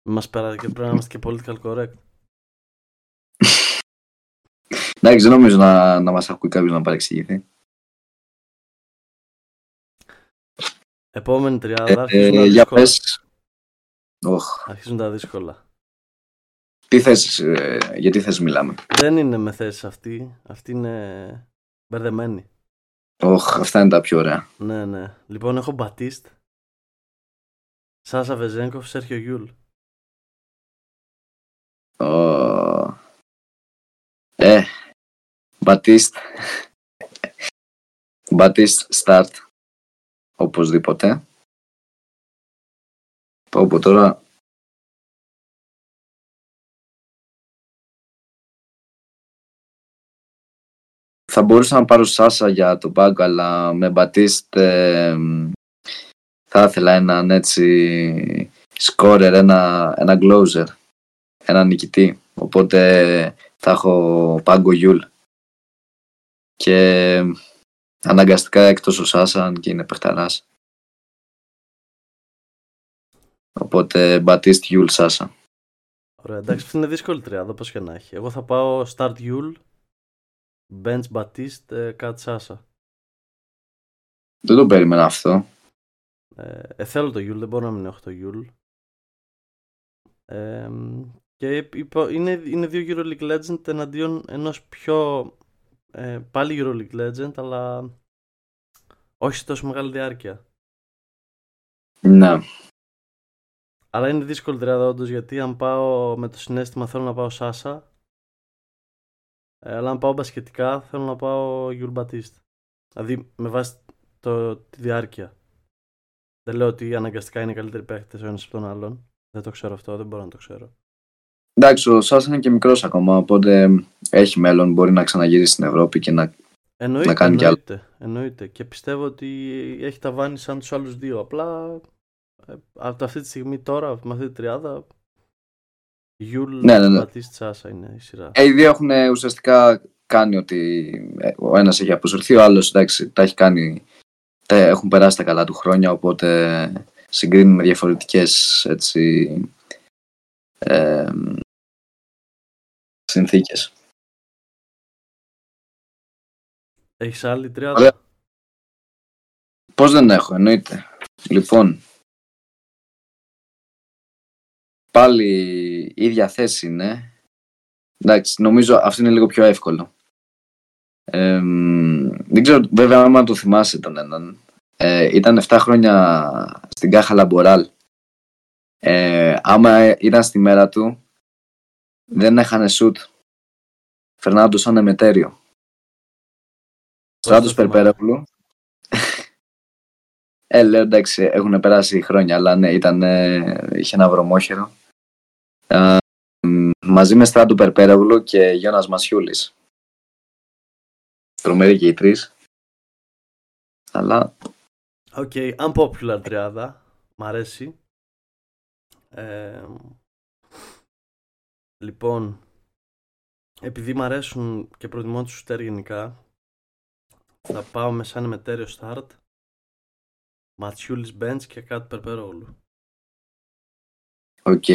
[SPEAKER 1] Μας πέρα και πρέπει να είμαστε και political correct.
[SPEAKER 2] Εντάξει, δεν νομίζω να, να μας ακούει κάποιος να παρεξηγηθεί.
[SPEAKER 1] Επόμενη τριάδα,
[SPEAKER 2] Ε,
[SPEAKER 1] αρχίζουν,
[SPEAKER 2] ε,
[SPEAKER 1] τα
[SPEAKER 2] για
[SPEAKER 1] δύσκολα.
[SPEAKER 2] πες. Οχ,
[SPEAKER 1] αρχίζουν τα δύσκολα.
[SPEAKER 2] τι θες, ε, γιατί θες μιλάμε;
[SPEAKER 1] Δεν είναι με θέση αυτή. Αυτή είναι μπερδεμένη.
[SPEAKER 2] Οχ, αυτά είναι τα πιο ωραία.
[SPEAKER 1] Ναι, ναι. Λοιπόν, έχω Μπατίστ. Σάσα Βεζένκοφ, Σέρχιο Γιούλ.
[SPEAKER 2] Ω, Ε, Μπατίστ. Μπατίστ start. Οπωσδήποτε. Πω πω τώρα. Θα μπορούσα να πάρω Σάσα για το πάγκο, αλλά με Μπατίστ ε, θα ήθελα έναν έτσι σκόρερ, ένα, ένα closer, ένα νικητή. Οπότε θα έχω πάγκο Γιούλ. Και αναγκαστικά εκτός ο Σάσα, αν και είναι παιχταράς. Οπότε Μπατίστ Γιούλ Σάσα.
[SPEAKER 1] Ωραία, εντάξει, αυτή είναι δύσκολη τριάδα, όπως και να έχει. Εγώ θα πάω Start Γιούλ, Bench Μπατίστ, cut Σάσα.
[SPEAKER 2] Δεν το περίμενα αυτό.
[SPEAKER 1] Ε, ε, θέλω το Γιούλ, δεν μπορώ να μην έχω το Γιούλ. Ε, Και υπο- είναι, είναι δύο EuroLeague Legend εναντίον ενός πιο ε, πάλι EuroLeague Legend, αλλά όχι σε τόσο μεγάλη διάρκεια.
[SPEAKER 2] Ναι.
[SPEAKER 1] Αλλά είναι δύσκολη τριάδα όντως γιατί αν πάω με το συναίσθημα θέλω να πάω Σάσα. Ε, αλλά αν πάω μπασκετικά θέλω να πάω Γιουλ Μπατίστ. Δηλαδή με βάση το, τη διάρκεια. Δεν λέω ότι αναγκαστικά είναι οι καλύτεροι παίχτε ο ένας από τον άλλον. Δεν το ξέρω αυτό, δεν μπορώ να το ξέρω.
[SPEAKER 2] Εντάξει, ο Σάσα είναι και μικρός ακόμα, οπότε έχει μέλλον. Μπορεί να ξαναγυρίσει στην Ευρώπη και να.
[SPEAKER 1] Εννοείται,
[SPEAKER 2] Να κάνει κι άλλο.
[SPEAKER 1] εννοείται, εννοείται. Και πιστεύω ότι έχει τα βάνη σαν τους άλλους δύο. Απλά ε, από αυτή τη στιγμή τώρα, με αυτή τη τριάδα, Γιουλ
[SPEAKER 2] Ναι, ναι, ναι.
[SPEAKER 1] Μπατίστ Σάσα είναι η σειρά.
[SPEAKER 2] Ε, οι δύο έχουν ουσιαστικά κάνει ότι ε, ο ένας έχει αποσυρθεί, ο άλλος εντάξει, τα έχει κάνει. Τα έχουν περάσει τα καλά του χρόνια, οπότε συγκρίνουμε διαφορετικές έτσι. Ε, συνθήκες.
[SPEAKER 1] Έχεις άλλη τριάδα.
[SPEAKER 2] Ωραία. Πώς δεν έχω, εννοείται. Λοιπόν, πάλι η ίδια θέση είναι. Εντάξει, νομίζω αυτό είναι λίγο πιο εύκολο. Ε, δεν ξέρω, βέβαια, άμα το θυμάσαι τον έναν. Ε, ήταν 7 χρόνια στην Κάχα Λαμποράλ. Ε, άμα ήταν στη μέρα του, δεν έχανε σουτ. Φερνάντο σαν εμετέριο. Στράτος
[SPEAKER 1] το θυμάμαι.
[SPEAKER 2] Περπέρογλου. Ε, λέω εντάξει, έχουν περάσει χρόνια, αλλά ναι, ήταν, ε, είχε ένα βρωμόχερο. Ε, μ, μαζί με Στράτο Περπέρογλου και Γιόνας Ματσιούλις. Τρομεροί και οι τρεις. Αλλά,
[SPEAKER 1] Οκ, unpopular τριάδα. Μ' αρέσει. Ε, λοιπόν, επειδή μ' αρέσουν και προτιμώ τους σουτέρ γενικά, θα πάω με σαν μετέριο start. Ματσιούλης Μπέντς και κάτι Περπερόγλου.
[SPEAKER 2] οκ.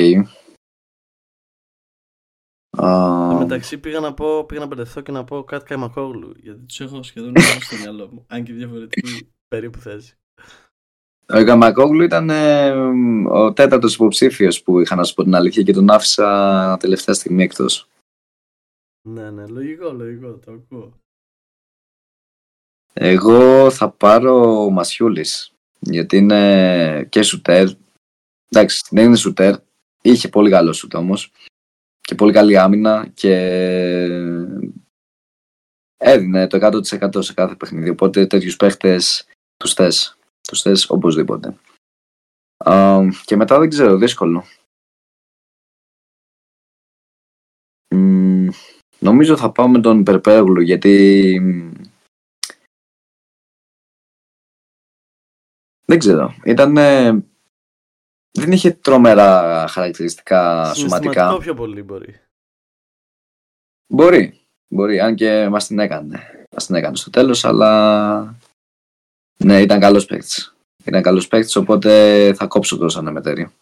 [SPEAKER 2] Α,
[SPEAKER 1] Εν μεταξύ πήγα να πω, πήγα να μπερδευτώ και να πω κάτι Καϊμακόγλου, γιατί τους έχω σχεδόν όλους στο μυαλό μου, αν και διαφορετική περίπου θέση.
[SPEAKER 2] Ο Καμακόγλου ήταν ε, ο τέταρτος υποψήφιος που είχα να σου πω την αλήθεια και τον άφησα τελευταία στιγμή εκτός.
[SPEAKER 1] Ναι, ναι, λογικό, λογικό, το ακούω.
[SPEAKER 2] Εγώ θα πάρω Μασιούλης. Γιατί είναι και σουτέρ. Εντάξει, δεν είναι σουτέρ. Είχε πολύ καλό σουτ όμως. Και πολύ καλή άμυνα και έδινε το 100% σε κάθε παιχνίδι. Οπότε τέτοιους παίχτες τους θες. Τους θες οπωσδήποτε. Α, και μετά δεν ξέρω, δύσκολο. Μ, νομίζω θα πάω με τον Περπέγλου γιατί μ, Δεν ξέρω. Ήταν. Δεν είχε τρομερά χαρακτηριστικά
[SPEAKER 1] Συναισθηματικό
[SPEAKER 2] σωματικά.
[SPEAKER 1] πιο πολύ μπορεί.
[SPEAKER 2] Μπορεί. Μπορεί, αν και μας την έκανε. Μας την έκανε στο τέλος, αλλά. Ναι, ήταν καλός παίκτης. Ήταν καλός παίκτης, οπότε θα κόψω το σαν εμετέριο.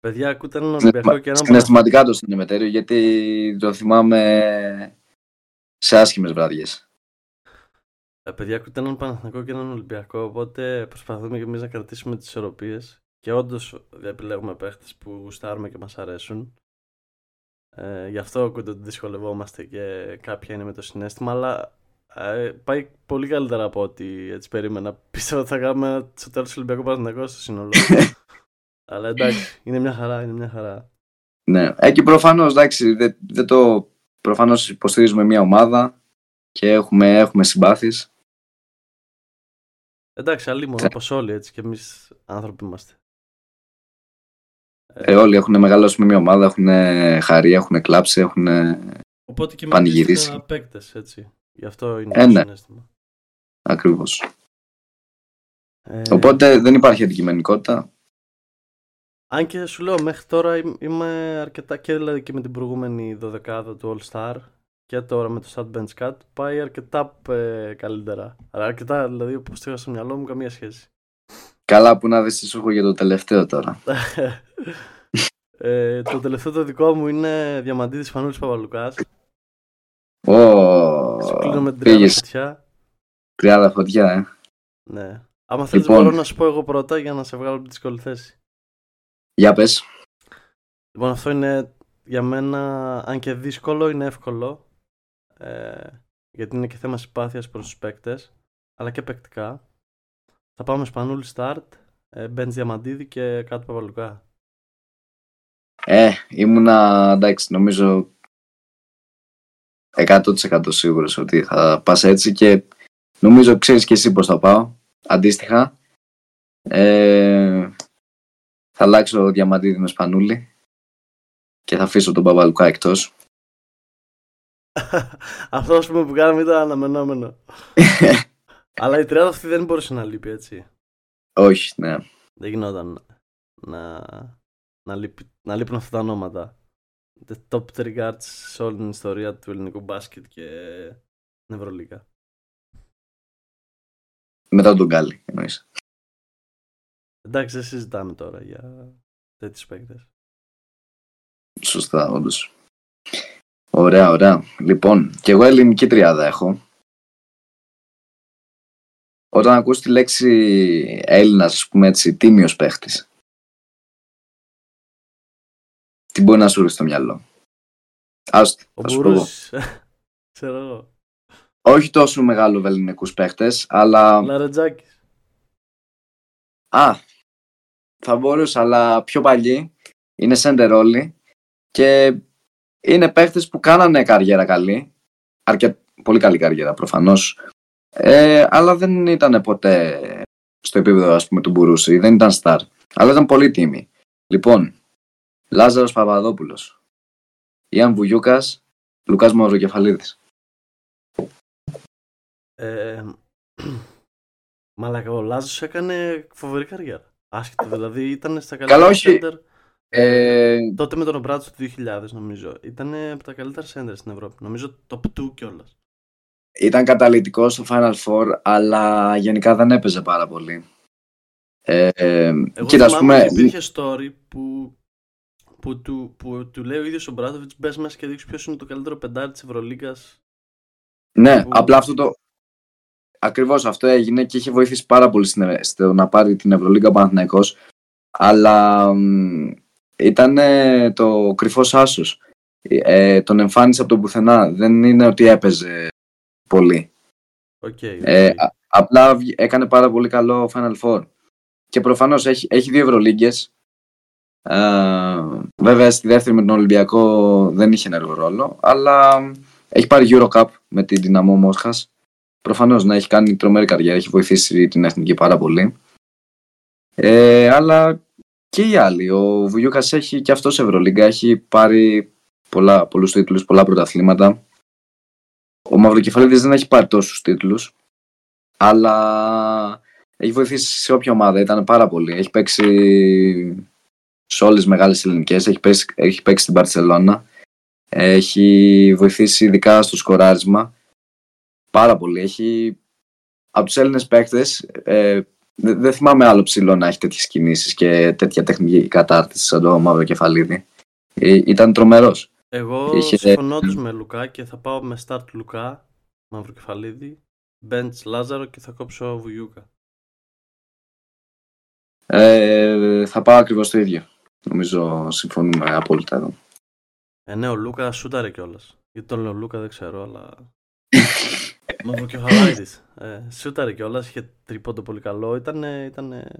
[SPEAKER 1] Παιδιά, ακούτε έναν Ολυμπιακό και έναν
[SPEAKER 2] Συναισθηματικά το σαν εμετέριο, γιατί το θυμάμαι σε άσχημες βραδιές.
[SPEAKER 1] Ε, παιδιά, ακούτε έναν Παναθηναϊκό και έναν Ολυμπιακό, οπότε προσπαθούμε και εμείς να κρατήσουμε τις ισορροπίες. Και όντως επιλέγουμε παίχτες που γουστάρουμε και μας αρέσουν. Ε, γι' αυτό ακούτε ότι δυσκολευόμαστε και κάποια είναι με το συνέστημα, αλλά ε, πάει πολύ καλύτερα από ό,τι έτσι περίμενα. Πίστευα ότι θα κάνουμε στο τέλος του Ολυμπιακού Παναθηναϊκό στο σύνολο. αλλά εντάξει, είναι μια χαρά, είναι μια χαρά.
[SPEAKER 2] Ναι, ε, και προφανώς, εντάξει, δεν, δεν το... Προφανώς υποστηρίζουμε μια ομάδα και έχουμε, έχουμε συμπάθειες.
[SPEAKER 1] Εντάξει, αλλή μόνο όπως όλοι έτσι και εμείς άνθρωποι είμαστε.
[SPEAKER 2] Ε, όλοι έχουν μεγαλώσει με μια ομάδα, έχουν χαρεί, έχουν κλάψει, έχουν.
[SPEAKER 1] Οπότε και με
[SPEAKER 2] πανηγυρίσει.
[SPEAKER 1] αντίστοιχα παίκτες, έτσι. Γι' αυτό είναι
[SPEAKER 2] Ε,
[SPEAKER 1] το
[SPEAKER 2] ναι.
[SPEAKER 1] συνέστημα.
[SPEAKER 2] Ακριβώς.
[SPEAKER 1] Ε,
[SPEAKER 2] Οπότε δεν υπάρχει αντικειμενικότητα.
[SPEAKER 1] Αν και σου λέω, μέχρι τώρα είμαι- είμαι αρκετά και δηλαδή και με την προηγούμενη δωδεκάδα του All Star και τώρα με το Sad Bench Cut πάει αρκετά ε, καλύτερα. Αλλά αρκετά, δηλαδή όπως το είχα στο μυαλό μου, καμία σχέση.
[SPEAKER 2] Καλά που να δεις τι σου έχω για το τελευταίο τώρα.
[SPEAKER 1] ε, το τελευταίο το δικό μου είναι Διαμαντίδης Φανούλης Παπαλουκάς.
[SPEAKER 2] Ω,
[SPEAKER 1] Σου κλείνω με την τριάδα
[SPEAKER 2] πήγες
[SPEAKER 1] φωτιά.
[SPEAKER 2] τριάδα φωτιά, ε.
[SPEAKER 1] Ναι. Άμα θέλεις
[SPEAKER 2] Λοιπόν.
[SPEAKER 1] μπορώ να σου πω εγώ πρώτα για να σε βγάλω από τη δύσκολη θέση.
[SPEAKER 2] Για πες.
[SPEAKER 1] Λοιπόν, αυτό είναι για μένα, αν και δύσκολο, είναι εύκολο. Ε, γιατί είναι και θέμα συμπάθειας προς τους παίκτες, αλλά και παικτικά. Θα πάμε Σπανούλη Start, ε, Μπέντς Διαμαντίδη και κάτω Παπαλουκά.
[SPEAKER 2] Ε, ήμουνα, εντάξει, νομίζω 100% σίγουρος ότι θα πας έτσι και νομίζω ξέρεις και εσύ πώς θα πάω. Αντίστοιχα, ε, θα αλλάξω Διαμαντίδη με Σπανούλη και θα αφήσω τον Παπαλουκά εκτός.
[SPEAKER 1] Αυτό ας πούμε που κάναμε ήταν αναμενόμενο. Αλλά η τριάδα αυτή δεν μπορούσε να λείπει έτσι.
[SPEAKER 2] Όχι, ναι.
[SPEAKER 1] Δεν γινόταν να, να, λείπει, να λείπουν αυτά τα ονόματα. The top 3 guards σε όλη την ιστορία του ελληνικού μπάσκετ και νευρολίκα.
[SPEAKER 2] Μετά τον Γκάλι, εννοείς.
[SPEAKER 1] Εντάξει, δεν συζητάμε τώρα για τέτοιους παίκτες.
[SPEAKER 2] Σωστά, όντως. Ωραία, ωραία. Λοιπόν, και εγώ ελληνική τριάδα έχω. Όταν ακούς τη λέξη Έλληνας, ας πούμε έτσι, τίμιος παίχτης, τι μπορεί να σου έρθει στο μυαλό. Ας,
[SPEAKER 1] Ο
[SPEAKER 2] θα σου πω εγώ.
[SPEAKER 1] Μπούρος, ξέρω εγώ.
[SPEAKER 2] Όχι τόσο μεγάλο ελληνικούς παίχτες, αλλά...
[SPEAKER 1] Λαρετζάκης.
[SPEAKER 2] Α, θα μπορούσα, αλλά πιο παλιοί. Είναι σέντερ όλοι. Και είναι παίχτες που κάνανε καριέρα καλή. Αρκε... Πολύ καλή καριέρα προφανώς. Ε, αλλά δεν ήταν ποτέ στο επίπεδο ας πούμε του Μπουρούση. Δεν ήταν στάρ. Αλλά ήταν πολύ τίμη. Λοιπόν, Λάζαρος Παπαδόπουλος. Ιαν Βουγιούκας. Λουκάς Μαυροκεφαλίδης.
[SPEAKER 1] Ε, μαλάκα, ο Λάζος έκανε φοβερή καριέρα. Άσχετο, δηλαδή ήταν στα καλύτερα
[SPEAKER 2] Καλά, όχι.
[SPEAKER 1] center.
[SPEAKER 2] Ε,
[SPEAKER 1] Τότε με τον Ομπράτσο του 2000 νομίζω. Ήταν από τα καλύτερα center στην Ευρώπη. Νομίζω top 2 κιόλας.
[SPEAKER 2] ήταν καταλητικός στο Final Four, αλλά γενικά δεν έπαιζε πάρα πολύ. Ε, ε,
[SPEAKER 1] Εγώ
[SPEAKER 2] κοίτα, ας
[SPEAKER 1] θυμάμαι
[SPEAKER 2] πούμε,
[SPEAKER 1] ότι υπήρχε story που, που, του, που του λέει ο ίδιος ο Μπράτοβιτς μπες μέσα και δείξεις ποιος είναι το καλύτερο πεντάρι της Ευρωλίγκας.
[SPEAKER 2] ναι,
[SPEAKER 1] που-
[SPEAKER 2] απλά αυτό το. Ακριβώς αυτό έγινε και είχε βοηθήσει πάρα πολύ στην- στο να πάρει την Ευρωλίγκα ο Παναθηναϊκός Αλλά ήταν το κρυφός άσος. Ε, τον εμφάνισε από το πουθενά. Δεν είναι ότι έπαιζε πολύ.
[SPEAKER 1] Οκ.
[SPEAKER 2] Ε,
[SPEAKER 1] οκ.
[SPEAKER 2] α- απλά βγ- έκανε πάρα πολύ καλό Final Four. Και προφανώς έχει, έχει δύο Ευρωλίγκες. Βέβαια στη δεύτερη με τον Ολυμπιακό δεν είχε ενεργό ρόλο. Αλλά έχει πάρει Eurocup με την Δυναμό Μόσχας. Προφανώς να έχει κάνει τρομερή καριέρα. Έχει βοηθήσει την εθνική πάρα πολύ. Ε, αλλά και οι άλλοι. Ο Βουγιούκας έχει και αυτός Ευρωλίγκα. Έχει πάρει πολλά, πολλούς τίτλους, πολλά πρωταθλήματα. Ο Μαυροκεφαλίδης δεν έχει πάρει τόσους τίτλους αλλά έχει βοηθήσει σε όποια ομάδα. Ήταν πάρα πολύ. Έχει παίξει σε όλες τις μεγάλες ελληνικές. Έχει παίξει, έχει παίξει στην Παρσελώνα. Έχει βοηθήσει ειδικά στο σκοράρισμα. Πάρα πολύ. Έχει από τους Έλληνες παίκτες ε, δεν δεν θυμάμαι άλλο ψηλό να έχει τέτοιες κινήσεις και τέτοια τεχνική κατάρτιση σαν το Μαύρο Κεφαλίδη. Ε, ήταν τρομερός.
[SPEAKER 1] Εγώ
[SPEAKER 2] είχε-
[SPEAKER 1] συμφωνώ τους με Λουκά και θα πάω με start Λουκά, Μαυροκεφαλίδη, bench Λάζαρο και θα κόψω Βουγιούκα.
[SPEAKER 2] Ε, θα πάω ακριβώς το ίδιο. Νομίζω συμφωνούμε απόλυτα εδώ.
[SPEAKER 1] Ε, ναι, ο Λούκα σούταρε κιόλας. Γιατί τον λέω Λούκα δεν ξέρω, αλλά. Μαυροκεφαλίδης. Ε, σούταρε κιόλας, είχε τρίποντο πολύ καλό. Ήταν. Ήτανε,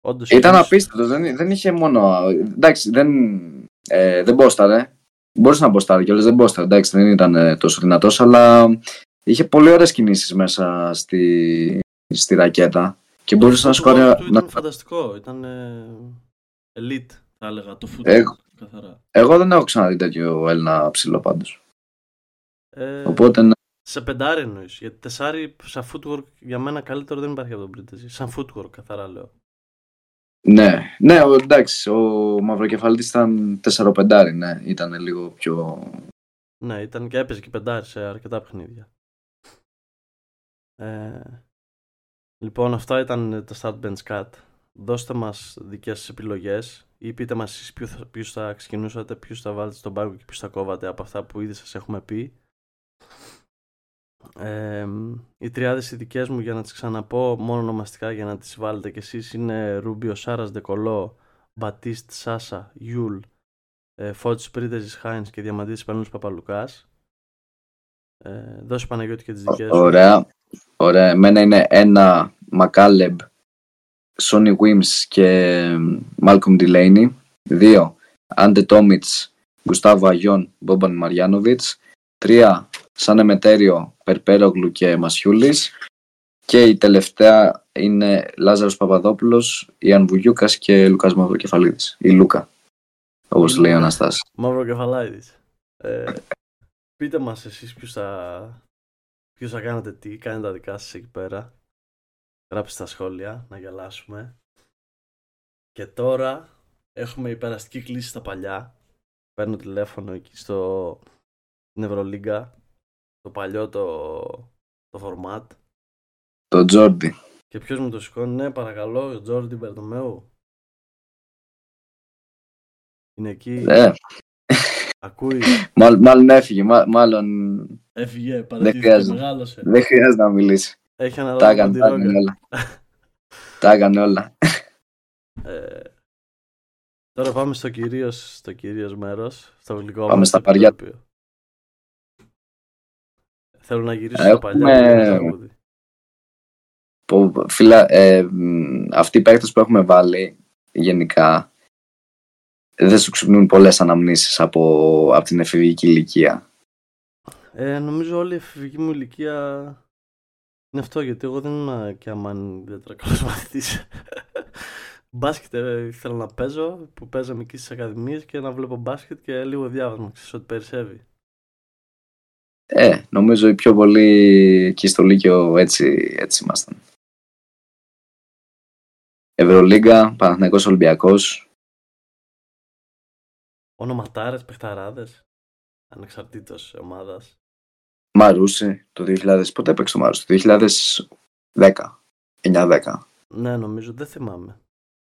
[SPEAKER 1] όντως,
[SPEAKER 2] Ήταν
[SPEAKER 1] είχε-
[SPEAKER 2] απίστευτος. Δεν, δεν είχε μόνο. Εντάξει, δεν, ε, δεν μπόσταρε. Μπορούσε να μποστάρει κιόλας, δεν μπόσταρε. Εντάξει, δεν ήταν ε, τόσο δυνατός, αλλά είχε πολύ ωραίες κινήσεις μέσα στη, στη ρακέτα. Και
[SPEAKER 1] Το
[SPEAKER 2] μπορούσε να
[SPEAKER 1] footwork
[SPEAKER 2] σκόρει.
[SPEAKER 1] του
[SPEAKER 2] Να...
[SPEAKER 1] ήταν φανταστικό. Ήταν ε, elite, θα έλεγα, το football.
[SPEAKER 2] Εγώ-
[SPEAKER 1] Καθαρά.
[SPEAKER 2] Εγώ δεν έχω ξαναδεί τέτοιο Έλληνα ψηλό πάντως.
[SPEAKER 1] Ε,
[SPEAKER 2] Οπότε ναι.
[SPEAKER 1] Σε πεντάρι εννοείς. Γιατί τεσάρι σαν footwork για μένα καλύτερο δεν υπάρχει από τον Πρίτεζι. Σαν footwork, καθαρά λέω.
[SPEAKER 2] Ναι, ναι, ο, εντάξει, ο Μαυροκεφαλής ήταν 4-5, ναι, ήταν λίγο πιο...
[SPEAKER 1] Ναι, ήταν και έπαιζε και πεντάρι σε αρκετά παιχνίδια. Ε, λοιπόν, αυτά ήταν τα start bench cut. Δώστε μας δικές σας επιλογές ή πείτε μας εσείς ποιου θα, ποιους θα ξεκινούσατε, ποιους θα βάλετε στον πάγκο και ποιους θα κόβατε από αυτά που ήδη σας έχουμε πει. Ε, οι τριάδες οι δικές μου για να τις ξαναπώ μόνο ονομαστικά για να τις βάλετε κι εσείς είναι Ρούμπιο Σάρας Ντε Κολό, Μπατίστ Σάσα, Γιούλ ε, Φώτσης Πρίντεζης Χάινς και Διαμαντίδης Σπανούλης Παπαλουκάς. Ε, δώσε Παναγιώτη και τις δικές σου.
[SPEAKER 2] Ωραία. Ωραία. Εμένα είναι ένα Μακάλεμπ, Sonny Weems και Μάλκομ Delaney. Δύο Άντε Τόμιτς, Γκουστάβο Αγιών, Μπόμπαν Μαριάνοβιτς. Τρία Σαν Εμετέριο, Περπέρογλου και Μασιούλης. Και η τελευταία είναι Λάζαρος Παπαδόπουλος, Ιαν Βουγιούκας και Λουκάς Μαυροκεφαλίδης. Η Λούκα, όπως
[SPEAKER 1] Η
[SPEAKER 2] λέει ο
[SPEAKER 1] Λούκα.
[SPEAKER 2] Αναστάσης.
[SPEAKER 1] Μαύρο Κεφαλάιδης. Ε, πείτε μας εσείς ποιος θα, ποιος θα κάνετε τι, κάνετε τα δικά σας εκεί πέρα. Γράψτε στα σχόλια, να γελάσουμε. Και τώρα έχουμε υπεραστική κλίση στα παλιά. Παίρνω τηλέφωνο εκεί στο στην Ευρωλίγκα, το παλιό το, το format.
[SPEAKER 2] Το Τζόρντι.
[SPEAKER 1] Και ποιος μου το σηκώνει, ναι παρακαλώ, ο Τζόρντι Μπερτομέου. Είναι εκεί,
[SPEAKER 2] Ε,
[SPEAKER 1] ακούει,
[SPEAKER 2] μάλλον, μάλλον έφυγε. Μα- μάλλον
[SPEAKER 1] έφυγε, παρατήθηκε,
[SPEAKER 2] χρειάζεται.
[SPEAKER 1] μεγάλωσε.
[SPEAKER 2] δεν χρειάζεται να μιλήσει.
[SPEAKER 1] Έχει
[SPEAKER 2] Τα
[SPEAKER 1] αναλάβει
[SPEAKER 2] έκανε,
[SPEAKER 1] την
[SPEAKER 2] τα έκανε
[SPEAKER 1] ρόγκα.
[SPEAKER 2] όλα. τα έκανε όλα.
[SPEAKER 1] Ε, τώρα πάμε στο κυρίως, στο κυρίως μέρος, στο γλυκό
[SPEAKER 2] Πάμε
[SPEAKER 1] μας
[SPEAKER 2] στα
[SPEAKER 1] το
[SPEAKER 2] βαριά.
[SPEAKER 1] επιτόπιο. Θέλω να γυρίσω
[SPEAKER 2] Έχουμε-
[SPEAKER 1] στα παλιά που είναι τραγούδι.
[SPEAKER 2] Που, φίλα, ε, μ, αυτοί οι παίκτες που έχουμε βάλει γενικά δεν σου ξυπνούν πολλές αναμνήσεις από, από την εφηβική ηλικία.
[SPEAKER 1] Ε, νομίζω όλη η εφηβική μου ηλικία είναι αυτό, γιατί εγώ δεν ήμουν και αμάν ιδιαίτερα καλός μαθητής. μπάσκετ ε, ήθελα να παίζω, που παίζαμε εκεί στις ακαδημίες και να βλέπω μπάσκετ και λίγο διάβασμα, ξέρεις ότι περισσεύει.
[SPEAKER 2] Ε, νομίζω οι πιο πολλοί εκεί στο Λύκειο έτσι, έτσι ήμασταν. Ευρωλίγκα, Παναθηναϊκός Ολυμπιακός.
[SPEAKER 1] Ονοματάρες, παιχταράδες, ανεξαρτήτως ομάδας.
[SPEAKER 2] Μαρούσι το 2000. Πότε έπαιξε το Μαρούσι, το 2010. 9-10.
[SPEAKER 1] Ναι, νομίζω, δεν θυμάμαι.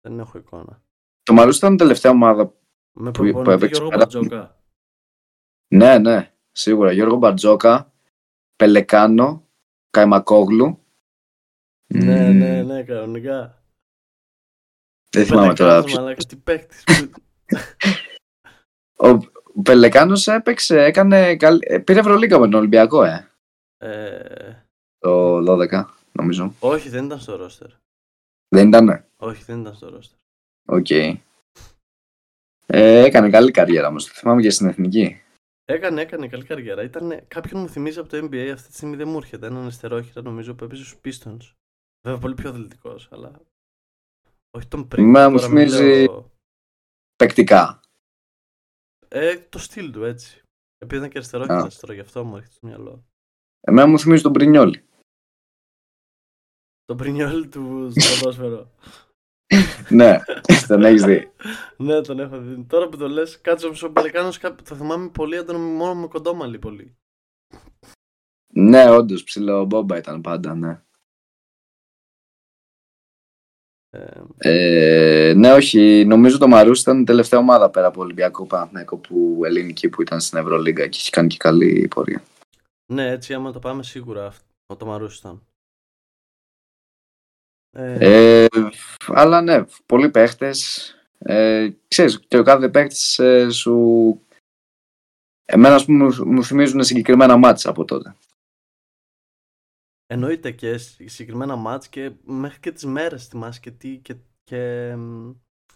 [SPEAKER 1] Δεν έχω εικόνα.
[SPEAKER 2] Το Μαρούσι ήταν η τελευταία ομάδα.
[SPEAKER 1] Με
[SPEAKER 2] Που- που
[SPEAKER 1] προπονητή
[SPEAKER 2] έπαιξε
[SPEAKER 1] Γιώργο
[SPEAKER 2] πέρα.
[SPEAKER 1] Μπατζόκα.
[SPEAKER 2] Ναι, ναι, σίγουρα. Γιώργο Μπαρτζόκα, Πελεκάνο, Καϊμακόγλου.
[SPEAKER 1] Ναι,
[SPEAKER 2] Μμμ,
[SPEAKER 1] ναι, ναι, κανονικά.
[SPEAKER 2] Δεν θυμάμαι τώρα.
[SPEAKER 1] Πελεκάνος,
[SPEAKER 2] ποιος-
[SPEAKER 1] μαλάκας, τι παίκτης. που-
[SPEAKER 2] Ο Πελεκάνος έπαιξε, έκανε, καλ- ε, πήρε Ευρωλίγκα με τον Ολυμπιακό, ε.
[SPEAKER 1] Ε,
[SPEAKER 2] Το 12, νομίζω.
[SPEAKER 1] όχι, δεν ήταν στο ρόστερ.
[SPEAKER 2] Δεν ήτανε.
[SPEAKER 1] Όχι, δεν ήταν στο ρόστερ.
[SPEAKER 2] Οκ. Ε, έκανε καλή καριέρα όμως. Το θυμάμαι και στην εθνική.
[SPEAKER 1] Έκανε, έκανε καλή καριέρα. Ήταν, κάποιον μου θυμίζει από το NBA, αυτή τη στιγμή δεν μου έρχεται. Έναν αριστερόχειρα νομίζω που έπαιζε στους Pistons. Βέβαια πολύ πιο αθλητικός, αλλά. Όχι τον πριν.
[SPEAKER 2] Εμένα μου
[SPEAKER 1] τώρα μην
[SPEAKER 2] θυμίζει-
[SPEAKER 1] λέω-
[SPEAKER 2] Παικτικά.
[SPEAKER 1] Ε, το στυλ του έτσι. Επειδή ήταν και αριστερόχειρας τώρα, γι' αυτό μου έρχεται στο μυαλό.
[SPEAKER 2] Εμένα μου θυμίζει τον Πρινιόλη.
[SPEAKER 1] Το πρινιόλ του στο ποδόσφαιρο.
[SPEAKER 2] ναι, τον έχεις δει.
[SPEAKER 1] ναι, τον έχω δει. Τώρα που το λες, κάτσε όμω ο Μπαλικάνο το θυμάμαι πολύ έντονο μόνο με κοντόμαλι πολύ.
[SPEAKER 2] ναι, όντως, ψηλό μπόμπα ήταν πάντα, ναι.
[SPEAKER 1] Ε,
[SPEAKER 2] Ε, ναι, όχι. Νομίζω το Μαρούσι ήταν η τελευταία ομάδα πέρα από Ολυμπιακό Παναθηναϊκό που ελληνική που ήταν στην Ευρωλίγκα και έχει κάνει και καλή πορεία.
[SPEAKER 1] ναι, έτσι άμα το πάμε σίγουρα αυτό- ο Τομαρούς ήταν. Ε,
[SPEAKER 2] Ε, αλλά ναι, πολλοί παίχτες. Ε, ξέρεις, και ο κάθε παίχτης ε, σου... Εμένα, ας πούμε, μου- μου θυμίζουν συγκεκριμένα μάτς από τότε.
[SPEAKER 1] Εννοείται και σ- συγκεκριμένα μάτς και μέχρι και τις μέρες θυμάσαι και τι, και, και, μ,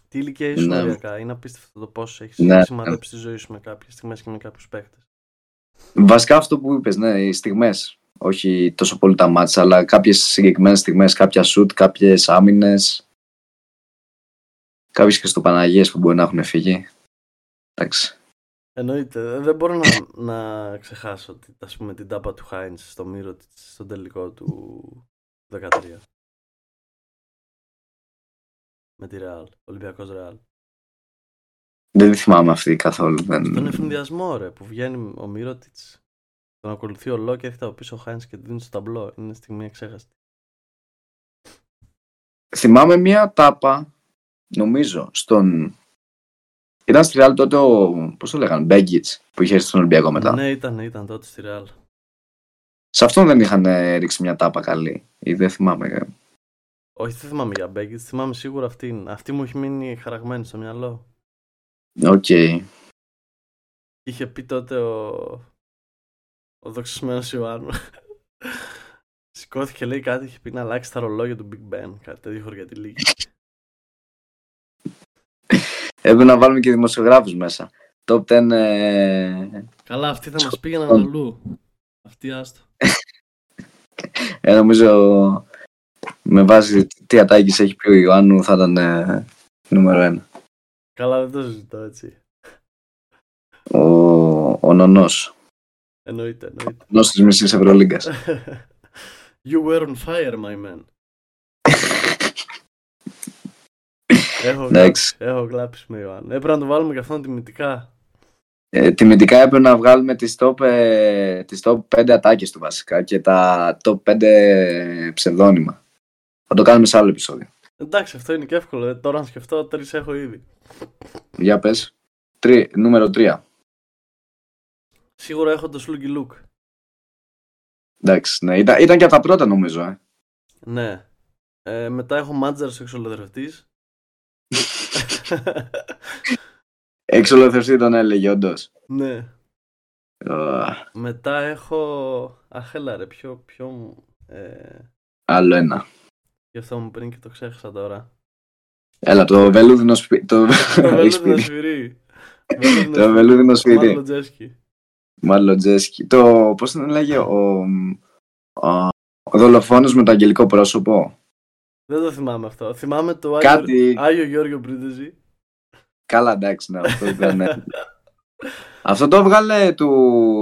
[SPEAKER 1] τι ηλικία ήσουν
[SPEAKER 2] Ναι.
[SPEAKER 1] οριακά. Είναι απίστευτο το πώς έχεις
[SPEAKER 2] Ναι.
[SPEAKER 1] σημαδέψει τη ζωή σου με κάποιες στιγμές και με κάποιους παίχτες.
[SPEAKER 2] Βασικά αυτό που είπες, ναι, οι στιγμές. Όχι τόσο πολύ τα μάτς, αλλά κάποιες συγκεκριμένες στιγμές, κάποια σουτ, κάποιες άμυνες. Κάποιες Χριστοπαναγίες που μπορεί να έχουν φύγει. Εντάξει.
[SPEAKER 1] Εννοείται. Ε, Δεν μπορώ να, να ξεχάσω τη- ας πούμε, την τάπα του Χάινς στο μύρο της στον τελικό του 13. Με τη Ρεάλ. Ολυμπιακός Ρεάλ.
[SPEAKER 2] Δεν τη θυμάμαι αυτή καθόλου. Δεν...
[SPEAKER 1] Στον εφημδιασμό ρε που βγαίνει ο Μύρωτιτς τον ακολουθεί ο Λό και έρχεται από πίσω ο Χάινς και του δίνει στο ταμπλό. Είναι στιγμή εξέχαστη.
[SPEAKER 2] Θυμάμαι μία τάπα, νομίζω, στον... Ήταν στη Real τότε ο, πώς το λέγανε, Μπέγκιτς, που είχε έρθει στον Ολυμπιακό μετά.
[SPEAKER 1] Ναι, ήταν, ήταν τότε στη Ρεάλ.
[SPEAKER 2] Σε αυτόν δεν είχαν ε, ρίξει μια τάπα καλή. Ή δεν θυμάμαι. ε.
[SPEAKER 1] Όχι, δεν θυμάμαι για Μπέγκιτς, θυμάμαι σίγουρα αυτήν. Αυτή μου έχει μείνει χαραγμένη στο μυαλό.
[SPEAKER 2] Οκ.
[SPEAKER 1] είχε πει τότε ο, ο δοξισμένος Ιωάννου. Σηκώθηκε λέει κάτι, είχε πει να αλλάξει τα ρολόγια του Big Ben. Κάτι τέτοιο για τη λίγη.
[SPEAKER 2] Έπρεπε να βάλουμε και δημοσιογράφους μέσα. Top 10... Ε...
[SPEAKER 1] Καλά, αυτοί θα μας πήγαιναν αλλού. Αυτή άστο.
[SPEAKER 2] ε, νομίζω με βάση τι ατάκης έχει πει ο Ιωάννου θα ήταν ε, νούμερο ένα.
[SPEAKER 1] Καλά, δεν το συζητώ έτσι.
[SPEAKER 2] Ο, ο Νονός.
[SPEAKER 1] Εννοείται, εννοείται.
[SPEAKER 2] Ο Νονός της μισής Ευρωλίγκας.
[SPEAKER 1] you were on fire, my man. Έχω, γλάψει, έχω γλάψει με Ιωάννου. Έπρεπε να το βάλουμε και αυτόν τιμητικά.
[SPEAKER 2] Ε, τιμητικά έπρεπε να βγάλουμε τις top, ε, τις top 5 ατάκες του βασικά και τα top 5 ψευδόνυμα. Θα το κάνουμε σε άλλο επεισόδιο.
[SPEAKER 1] Εντάξει, αυτό είναι και εύκολο. Ε, τώρα να σκεφτώ, τρεις έχω ήδη.
[SPEAKER 2] Για πες. Τρι, νούμερο 3.
[SPEAKER 1] Σίγουρα έχω το Sluggy Look.
[SPEAKER 2] Εντάξει, ναι. Ήταν, ήταν και από τα πρώτα νομίζω, ε.
[SPEAKER 1] Ναι. Ε, μετά έχω Μάντζαρ εξολοθρευτής.
[SPEAKER 2] Εξολοθρευτή τον έλεγε, όντως.
[SPEAKER 1] Ναι. Μετά έχω... Αχ, έλα ρε, ποιο... ποιο ε...
[SPEAKER 2] Άλλο ένα.
[SPEAKER 1] Γι' αυτό μου πριν και το ξέχασα τώρα.
[SPEAKER 2] Έλα, το βελούδινο σπίτι. Το,
[SPEAKER 1] βελούδινο σφυρί.
[SPEAKER 2] το βελούδινο σφυρί.
[SPEAKER 1] Μάλλον Τζέσκι.
[SPEAKER 2] Μάλλον Τζέσκι. Το, πώς τον λέγε, ο, ο, ο δολοφόνος με το αγγελικό πρόσωπο;
[SPEAKER 1] Δεν το θυμάμαι αυτό. Θυμάμαι το
[SPEAKER 2] Κάτι...
[SPEAKER 1] Άγιο, Άγιο Γιώργο Πρίντεζη.
[SPEAKER 2] Καλά, εντάξει, ναι, αυτό ήταν. Ναι. αυτό το έβγαλε του,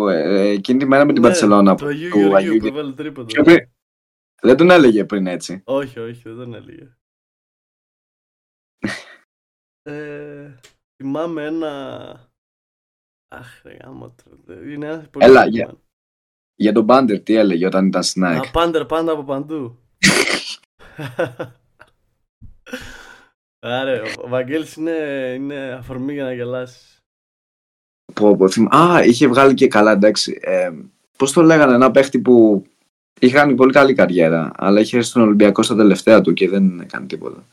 [SPEAKER 2] ε, εκείνη τη μέρα με την ναι, Παρσελώνα.
[SPEAKER 1] Το Αγίου Γεωργίου που έβαλε τρίποντο.
[SPEAKER 2] Δεν τον έλεγε πριν έτσι.
[SPEAKER 1] Όχι, όχι, δεν τον έλεγε. ε, θυμάμαι ένα... Αχ, ρε γάμο, είναι ένας πολύ
[SPEAKER 2] Έλα, για, για τον Πάντερ τι έλεγε όταν ήταν στην ΑΕΚ;
[SPEAKER 1] Α, Πάντερ πάντα από παντού. Άρα, ο Βαγγέλης είναι, είναι αφορμή για να γελάσεις.
[SPEAKER 2] Πω, πω, θυμ... Α, είχε βγάλει και καλά, εντάξει. Ε, πώς το λέγανε, ένα παίχτη που είχε κάνει πολύ καλή καριέρα, αλλά είχε έρθει στον Ολυμπιακό στα τελευταία του και δεν έκανε τίποτα.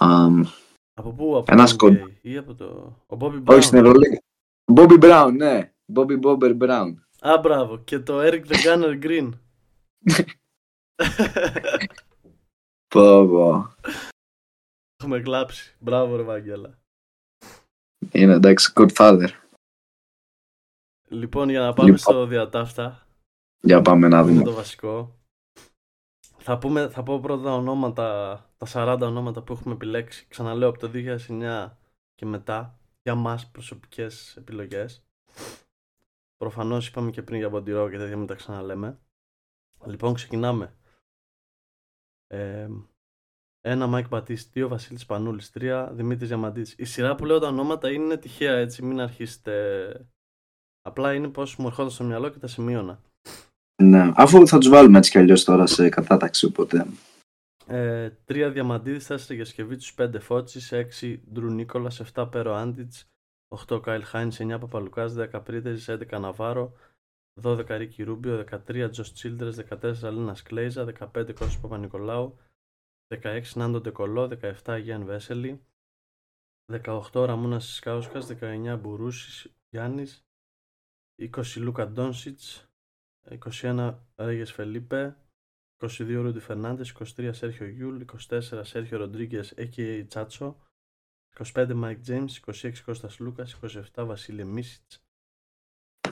[SPEAKER 2] Um,
[SPEAKER 1] από πού, από
[SPEAKER 2] ένας σκοτ...
[SPEAKER 1] ή από το... Ο Bobby
[SPEAKER 2] Brown. Όχι στην Ευρωλίγα. Bobby Brown, ναι. Bobby Bobber Brown.
[SPEAKER 1] Α, μπράβο. Και το Eric the Gunner Green.
[SPEAKER 2] πω, πω.
[SPEAKER 1] Έχουμε κλάψει. Μπράβο, ρε Βαγγέλα.
[SPEAKER 2] Είναι εντάξει, good father.
[SPEAKER 1] Λοιπόν, για να πάμε λοιπόν. στο διατάφτα.
[SPEAKER 2] Για πάμε να δούμε.
[SPEAKER 1] το βασικό. Θα, πούμε, θα πω πρώτα ονόματα, τα 40 ονόματα που έχουμε επιλέξει. Ξαναλέω από το 2009 και μετά για μας προσωπικές επιλογές. Προφανώς είπαμε και πριν για Μποντιρό και τέτοια μην τα ξαναλέμε. Λοιπόν, ξεκινάμε. Ε, ένα Μάικ Μπατίστ, δύο Βασίλης Σπανούλης, τρία Δημήτρης Διαμαντίδης. Η σειρά που λέω τα ονόματα είναι τυχαία έτσι, μην αρχίσετε. Απλά είναι πώς μου ερχόταν στο μυαλό και τα σημείωνα.
[SPEAKER 2] Ναι, αφού θα τους βάλουμε έτσι κι αλλιώς τώρα σε κατάταξη, οπότε.
[SPEAKER 1] Ε, τρία Διαμαντίδης, τέσσερα Γιασκεβίτσου, πέντε Φώτση, έξι Ντρου Νίκολας, εφτά Πέρο Άντιτς, 8 Κάιλ Χάινς, 9 Παπαλουκάς, 10 Πρίτεζης, 11 Ναβάρο, 12 Ρίκη Ρούμπιο, 13 Τζος Τσίλντρες, 14 Λίνα Κλέιζα, 15 Κώστας Παπα-Νικολάου, 16 Νάντο Ντεκολό, 17 Γιάνν Βέσελη, 18 Ραμούνα Σκάουσκα, 19 Μπουρούσης Γιάννης, 20 Λούκα Ντόνσιτς, 21 Ρέγιες Φελίπε, 22 Ρούντι Φερνάντες, 23 Σέρχιο Γιούλ, 24 Σέρχιο Ροντρίγκες a.k.a. Τσάτσο, 25 Μάικ Τζέιμς, 26 Κώστας Σλούκας, 27 Βασίλιε Μίτσιτς,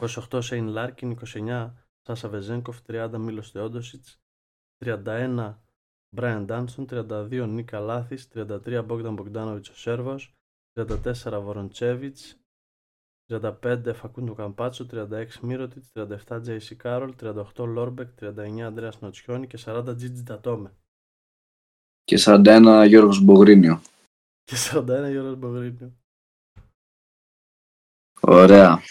[SPEAKER 1] 28 Σέιν Λάρκιν, 29 Σάσα Βεζένκοφ, 30 Μίλος Τεόντοσιτς, 31 Μπράιαν Ντάνστον, 32 Νικ Καλάθης, 33 Μπόγκταν Μπογκντάνοβιτς ο Σέρβος, 34 Βοροντσέβιτς, 35 Φακούντο Καμπάτσο, 36 Μίροτιτς, 37 Τζέισι Κάρολ, 38 Λόρμπεκ, 39 Ανδρέας Νοτσιόνι και 40 Τζίτζι Ντατόμε.
[SPEAKER 2] Και 41 Γιώργος Μπογρίνιο.
[SPEAKER 1] Και 41 Γιώργος Μπογρίνιο.
[SPEAKER 2] Ωραία.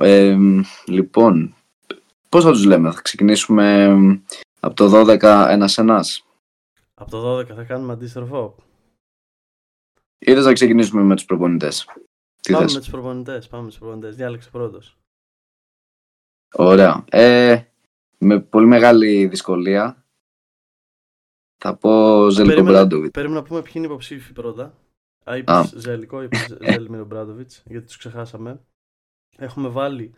[SPEAKER 2] Ε, λοιπόν, πώς θα τους λέμε, θα ξεκινήσουμε από το 12 ένας ένας;
[SPEAKER 1] Από το 12 θα κάνουμε αντίστροφο.
[SPEAKER 2] Είτε θα ξεκινήσουμε με τους προπονητές.
[SPEAKER 1] Τι πάμε θες; με τους προπονητές, πάμε με τους προπονητές. Διάλεξε πρώτος.
[SPEAKER 2] Ωραία. Ε, με πολύ μεγάλη δυσκολία θα πω Ζέλικο Μπράντοβιτς.
[SPEAKER 1] Περίμενα να πούμε ποιοι είναι υποψήφοι πρώτα. Α, είπες Ζέλικο, είπες Ζέλιμιρο Μπράντοβιτς, γιατί τους ξεχάσαμε. Έχουμε βάλει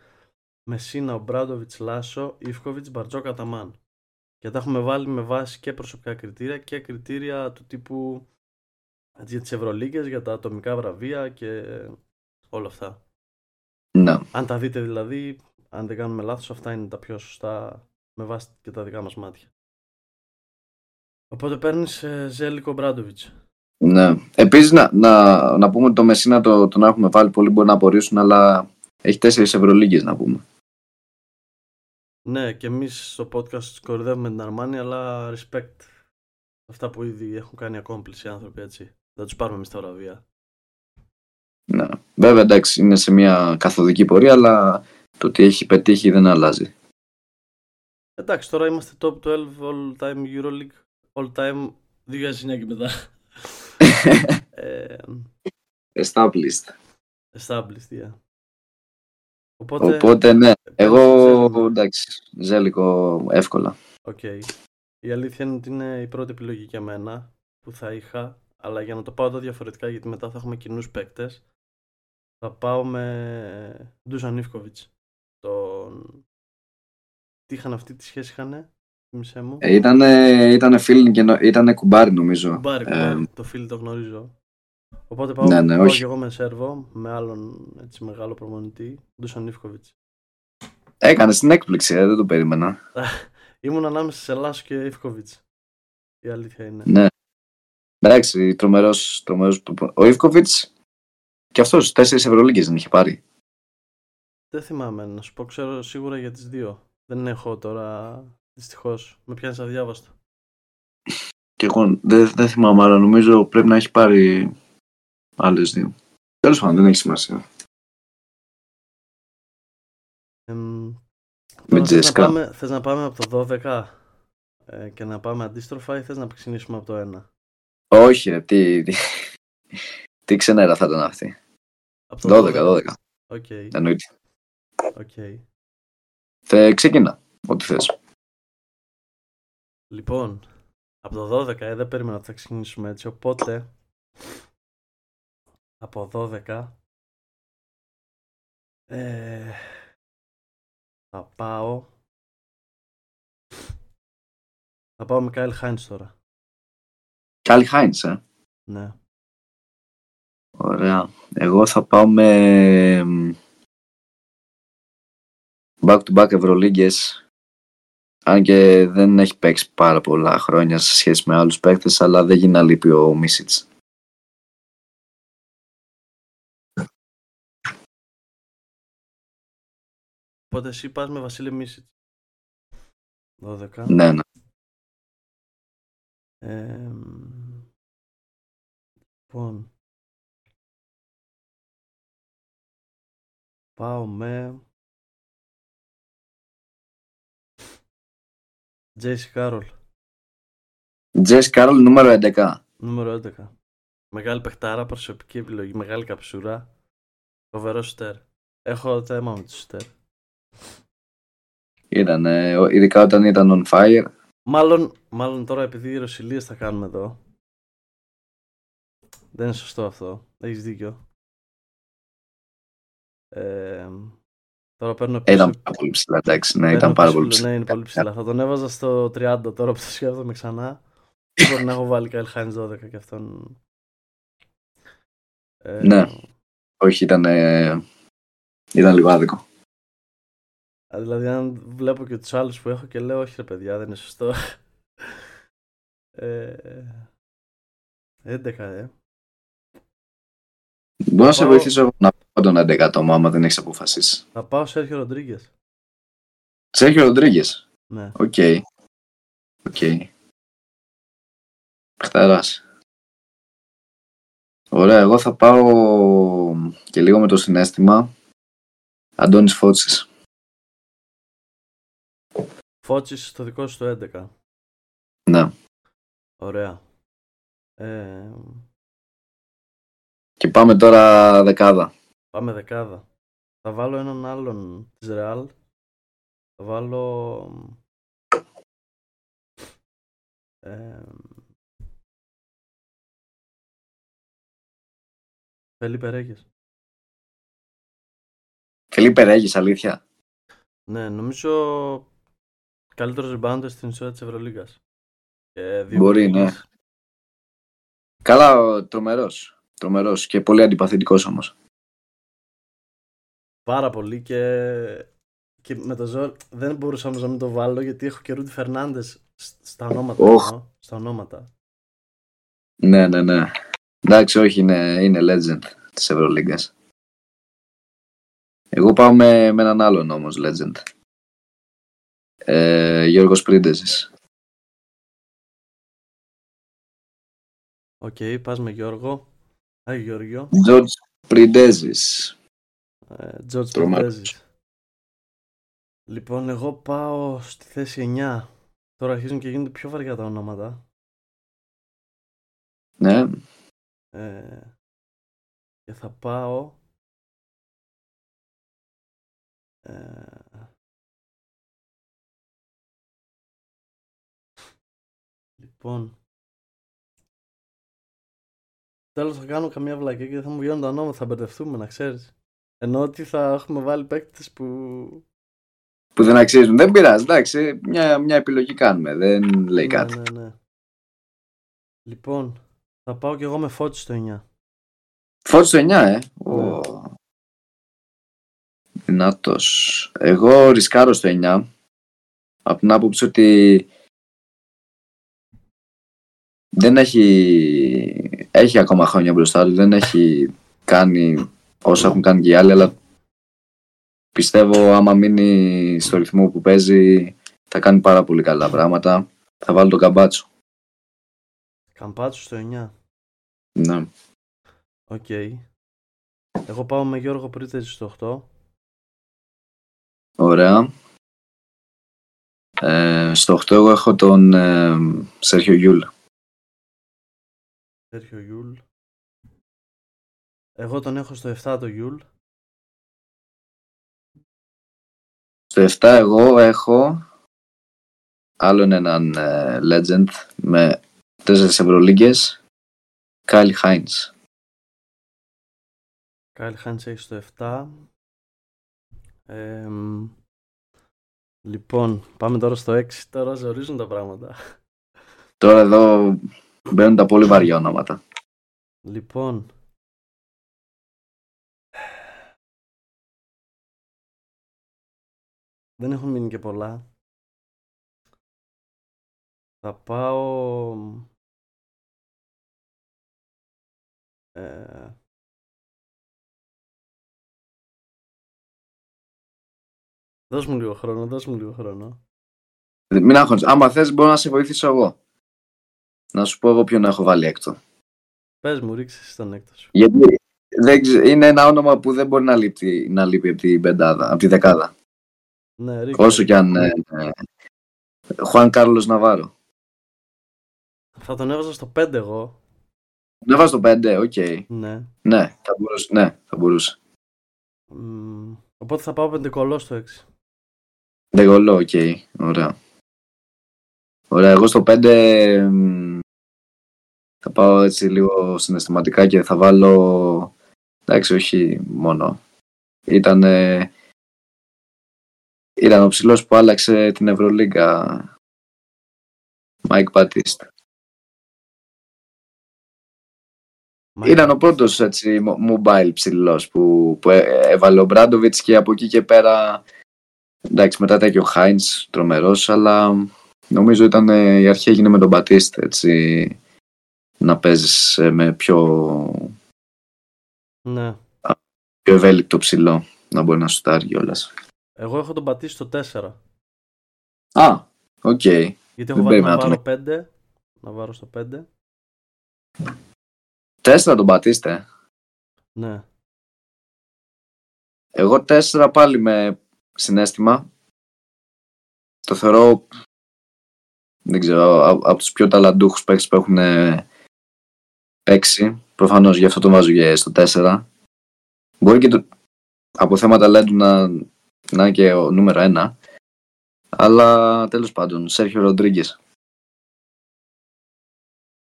[SPEAKER 1] Μεσίνα, Ομπράντοβιτς, Λάσο, Ιφκοβιτς, Μπαρτζό, Καταμάν. Και τα έχουμε βάλει με βάση και προσωπικά κριτήρια και κριτήρια του τύπου για τις Ευρωλίγκες, για τα ατομικά βραβεία και όλα αυτά.
[SPEAKER 2] Ναι.
[SPEAKER 1] Αν τα δείτε δηλαδή, αν δεν κάνουμε λάθος, αυτά είναι τα πιο σωστά με βάση και τα δικά μας μάτια. Οπότε παίρνεις ε, Ζέλικο Μπράντοβιτς.
[SPEAKER 2] ναι. Επίσης να, να, να πούμε ότι το Μεσίνα το, τον έχουμε βάλει πολλοί μπορεί να απορρίσουν αλλά έχει τέσσερις Ευρωλίγκες να πούμε.
[SPEAKER 1] Ναι, και εμείς στο podcast κορυδεύουμε την Αρμάνη, αλλά respect. Αυτά που ήδη έχουν κάνει accomplish οι άνθρωποι, έτσι. Δεν τους πάρουμε εμείς τα βραβεία.
[SPEAKER 2] Ναι. Βέβαια εντάξει είναι σε μια καθοδική πορεία αλλά το ότι έχει πετύχει δεν αλλάζει.
[SPEAKER 1] Εντάξει, τώρα είμαστε top 12 all time Euroleague, all time 2009 και μετά. ε,
[SPEAKER 2] Established.
[SPEAKER 1] established, yeah. Οπότε,
[SPEAKER 2] Οπότε ναι, εγώ
[SPEAKER 1] Ζέλικο.
[SPEAKER 2] εντάξει, Ζέλικο εύκολα.
[SPEAKER 1] οκ. Η αλήθεια είναι ότι είναι η πρώτη επιλογή για μένα που θα είχα, αλλά για να το πάω εδώ διαφορετικά, γιατί μετά θα έχουμε κοινούς παίκτες, θα πάω με Ντούσαν Ίβκοβιτς. Τον... Τι είχαν αυτή τη σχέση είχανε, θύμισέ μου;
[SPEAKER 2] Ε, ήτανε, ήτανε feeling και νο- ήτανε κουμπάρι νομίζω.
[SPEAKER 1] Κουμπάρι,
[SPEAKER 2] Ε,
[SPEAKER 1] κουμπάρι, το φίλο το γνωρίζω. Οπότε πάω,
[SPEAKER 2] Ναι, ναι,
[SPEAKER 1] πάω
[SPEAKER 2] όχι.
[SPEAKER 1] και εγώ με Σέρβο, με άλλον έτσι μεγάλο προμονητή, Ντούσαν Ιφκοβιτς.
[SPEAKER 2] Έκανε την έκπληξη, ε, δεν το περίμενα.
[SPEAKER 1] Ήμουν ανάμεσα σε Λάσο και Ιφκοβιτς. Η αλήθεια είναι.
[SPEAKER 2] Ναι. Εντάξει, τρομερός, τρομερός. προπο- Ο Ιβκοβιτς και αυτός τέσσερις Ευρωλίγκες δεν είχε πάρει.
[SPEAKER 1] Δεν θυμάμαι να σου πω, ξέρω σίγουρα για τις δύο. Δεν έχω τώρα, δυστυχώς. Με πιάνεις αδιάβαστο.
[SPEAKER 2] Και εγώ δεν, δεν θυμάμαι, αλλά νομίζω πρέπει να έχει πάρει άλλες δύο. Τέλος πάντων, δεν έχει σημασία.
[SPEAKER 1] Εμ,
[SPEAKER 2] Με
[SPEAKER 1] τώρα θες, να
[SPEAKER 2] Τζέσικα.
[SPEAKER 1] πάμε, θες να πάμε από το 12 ε, και να πάμε αντίστροφα ή θες να ξεκινήσουμε από το 1.
[SPEAKER 2] Όχι, ρε, τι, τι, τι ξενέρα θα ήταν αυτή.
[SPEAKER 1] Από το
[SPEAKER 2] 12, 12,
[SPEAKER 1] Οκ,
[SPEAKER 2] εννοείται.
[SPEAKER 1] οκ.
[SPEAKER 2] Θε, ξεκινά, ό,τι θες.
[SPEAKER 1] Λοιπόν, από το 12 ε, δεν περίμενα ότι θα ξεκινήσουμε έτσι, οπότε από 12 ε, θα πάω θα πάω με Κάιλ Χάινς τώρα.
[SPEAKER 2] Κάιλ Χάινς, ε;
[SPEAKER 1] Ναι.
[SPEAKER 2] Ωραία. Εγώ θα πάω με back to back Ευρωλίγκες αν και δεν έχει παίξει πάρα πολλά χρόνια σε σχέση με άλλους παίκτες αλλά δεν γίνει να λείπει ο Μίσιτς.
[SPEAKER 1] Οπότε εσύ πας με Βασίλη Μίσιτς. 12.
[SPEAKER 2] Ναι, ναι.
[SPEAKER 1] Ε, λοιπόν. Πάω με... Τζέισι Κάρολ,
[SPEAKER 2] Τζες Κάρολ νούμερο 11.
[SPEAKER 1] νούμερο 11. Μεγάλη παιχτάρα, προσωπική επιλογή, μεγάλη καψούρα. Φοβερός σούτερ. Έχω θέμα με τους σούτερ.
[SPEAKER 2] Ήταν, ε, ο- ειδικά όταν ήταν on fire.
[SPEAKER 1] Μάλλον, μάλλον τώρα επειδή οι Ρωσιλίες θα κάνουμε εδώ. Δεν είναι σωστό αυτό. Έχεις δίκιο. Ε, τώρα παίρνω πίσω.
[SPEAKER 2] Ήταν πάρα πολύ ψηλά, εντάξει. Ναι,
[SPEAKER 1] παίρνω
[SPEAKER 2] ήταν πάρα
[SPEAKER 1] πίσω
[SPEAKER 2] πολύ
[SPEAKER 1] που-
[SPEAKER 2] ψηλά.
[SPEAKER 1] Ναι, είναι πολύ ψηλά. Θα τον έβαζα στο 30 τώρα που το σκέφτομαι ξανά. Δεν Μπορεί να έχω βάλει Κάιλ Χάινς 12 και αυτόν. Ε,
[SPEAKER 2] Ναι. Όχι, ήταν, ε, ήταν λίγο άδικο.
[SPEAKER 1] Α, Δηλαδή, αν βλέπω και τους άλλους που έχω και λέω, όχι ρε παιδιά, δεν είναι σωστό. Ε, 11, ε.
[SPEAKER 2] Μπορώ να σε
[SPEAKER 1] πάω-
[SPEAKER 2] βοηθήσω εγώ να πω τον 11 άτομο άμα δεν έχεις αποφασίσει.
[SPEAKER 1] Θα πάω Σέρχιο Ροντρίγκες.
[SPEAKER 2] Σέρχιο Ροντρίγκες;
[SPEAKER 1] Ναι.
[SPEAKER 2] Οκ. Οκ. Παιχταράς. Ωραία, εγώ θα πάω και λίγο με το συνέστημα. Αντώνης Φώτσης.
[SPEAKER 1] Φώτσις στο δικό σου το 11.
[SPEAKER 2] Ναι.
[SPEAKER 1] Ωραία. Ε,
[SPEAKER 2] Και πάμε τώρα δεκάδα.
[SPEAKER 1] πάμε δεκάδα. Θα βάλω έναν άλλον της Real. Θα βάλω... Ε, Φελίπε Ρέγες.
[SPEAKER 2] Κλίπερ έχεις αλήθεια.
[SPEAKER 1] Ναι, νομίζω καλύτερος rebounder στην ιστορία της Ευρωλίγκας. Και δύο
[SPEAKER 2] Μπορεί, ναι.
[SPEAKER 1] νίκες.
[SPEAKER 2] Καλά, τρομερός. Τρομερός και πολύ αντιπαθητικός όμως.
[SPEAKER 1] Πάρα πολύ και, και με το ζόρι δεν μπορούσα όμως να μην το βάλω γιατί έχω και Ρούντι Φερνάντες στα ονόματα.
[SPEAKER 2] Οχ.
[SPEAKER 1] εννοώ, στα ονόματα.
[SPEAKER 2] Ναι, ναι, ναι. Εντάξει, όχι, είναι, είναι legend της Ευρωλίγκας. Εγώ πάω με, με έναν άλλον όμως legend. Ε, Γιώργος Πρίντεζης.
[SPEAKER 1] Οκ, πας με Γιώργο. Α, Γιώργιο.
[SPEAKER 2] George Πριντέζης.
[SPEAKER 1] Ε, George
[SPEAKER 2] Τρομερός.
[SPEAKER 1] Πεντέζης. Λοιπόν, εγώ πάω στη θέση 9. Τώρα αρχίζουν και γίνονται πιο βαριά τα ονόματα.
[SPEAKER 2] Ναι,
[SPEAKER 1] Ε, και θα πάω... Ε, λοιπόν... Τέλος θα κάνω καμία βλακία και θα μου βγαίνουν τα ονόματα, θα μπερδευτούμε να ξέρεις. Ενώ ότι θα έχουμε βάλει παίκτες που...
[SPEAKER 2] που δεν αξίζουν. Δεν πειράζει, εντάξει, μια, μια επιλογή κάνουμε, δεν λέει
[SPEAKER 1] ναι,
[SPEAKER 2] κάτι.
[SPEAKER 1] ναι, ναι. Λοιπόν, θα πάω κι εγώ με φώτη στο 9.
[SPEAKER 2] Φώτης το 9, ε; Ω. Δυνατός. Εγώ ρισκάρω στο 9. Από την άποψη ότι δεν έχει, έχει ακόμα χρόνια μπροστά του, δεν έχει κάνει όσα έχουν κάνει και οι άλλοι, αλλά πιστεύω άμα μείνει στο ρυθμό που παίζει θα κάνει πάρα πολύ καλά πράγματα. Θα βάλω τον Καμπάτσο.
[SPEAKER 1] Καμπάτσου στο 9.
[SPEAKER 2] Ναι.
[SPEAKER 1] Οκ. Εγώ πάω με Γιώργο Πρίντεζη στο 8.
[SPEAKER 2] Ωραία. Ε, στο 8 εγώ έχω τον ε, Σέρχιο Γιούλ.
[SPEAKER 1] Σέρχιο Γιούλ. Εγώ τον έχω στο 7 το Γιούλ.
[SPEAKER 2] Στο 7 εγώ έχω άλλον έναν ε, legend με τέσσερις ευρωλίγκες Κάιλ Χάινς.
[SPEAKER 1] Κάιλ Χάντς έχει στο 7. Εμ, λοιπόν, πάμε τώρα στο 6. Τώρα ζορίζουν τα πράγματα.
[SPEAKER 2] Τώρα εδώ μπαίνουν τα πολύ βαριά ονόματα.
[SPEAKER 1] Λοιπόν. Δεν έχουν μείνει και πολλά. Θα πάω... Ε... Δώσ' μου λίγο χρόνο, δώσ' μου λίγο χρόνο.
[SPEAKER 2] Μην άγχωνες. Άμα θες μπορώ να σε βοηθήσω εγώ. Να σου πω εγώ ποιον έχω βάλει έκτο.
[SPEAKER 1] Πες μου, ρίξες εσύ τον έκτο σου.
[SPEAKER 2] Γιατί δεν ξε- είναι ένα όνομα που δεν μπορεί να λείπει, να λείπει από την πεντάδα, από τη δεκάδα.
[SPEAKER 1] Ναι, ρίξε.
[SPEAKER 2] Όσο κι αν. Ε, ε, Χουάν Κάρλος Ναβάρο.
[SPEAKER 1] Θα τον έβαζα στο 5 εγώ.
[SPEAKER 2] Να βάζω το 5, οκ.
[SPEAKER 1] Ναι.
[SPEAKER 2] Ναι, θα μπορούσε. Ναι, θα μπορούσε.
[SPEAKER 1] Μμ, Οπότε θα πάω Ντεκολό στο 6.
[SPEAKER 2] Ντεκολό, οκ. Ωραία. Ωραία, εγώ στο 5 μ, θα πάω έτσι λίγο συναισθηματικά και θα βάλω. Εντάξει, όχι μόνο. Ήταν. ε, Ήταν ο ψηλός που άλλαξε την Ευρωλίγκα. Μάικ Μπατίστ. Ήταν ο πρώτος έτσι mo- mobile ψηλός που, που έ- έβαλε ο Μπράντοβιτς και από εκεί και πέρα εντάξει μετά ήταν και ο Χάινς τρομερός αλλά νομίζω ήταν ε, η αρχή έγινε με τον Μπατίστ έτσι να παίζεις ε, με πιο,
[SPEAKER 1] Ναι.
[SPEAKER 2] πιο ευέλικτο ψηλό να μπορεί να σουτάρει κιόλας.
[SPEAKER 1] Εγώ έχω τον Μπατίστ στο 4.
[SPEAKER 2] Α, οκ.
[SPEAKER 1] Γιατί έχω
[SPEAKER 2] Δεν
[SPEAKER 1] βάλει να
[SPEAKER 2] περίμενα τον-
[SPEAKER 1] βάλω 5. Να βάλω στο 5.
[SPEAKER 2] Τέσσερα τον Μπατίστ.
[SPEAKER 1] Ναι.
[SPEAKER 2] Εγώ τέσσερα πάλι με συναίσθημα. Το θεωρώ, δεν ξέρω, α- από τους πιο ταλαντούχους παίκτες που έχουν ε, παίξει. Προφανώς γι' αυτό το βάζω και στο 4. Μπορεί και το, από θέματα ταλέντου να, να είναι και ο νούμερο 1. Αλλά τέλος πάντων, Σέρχιο Ροντρίγκες.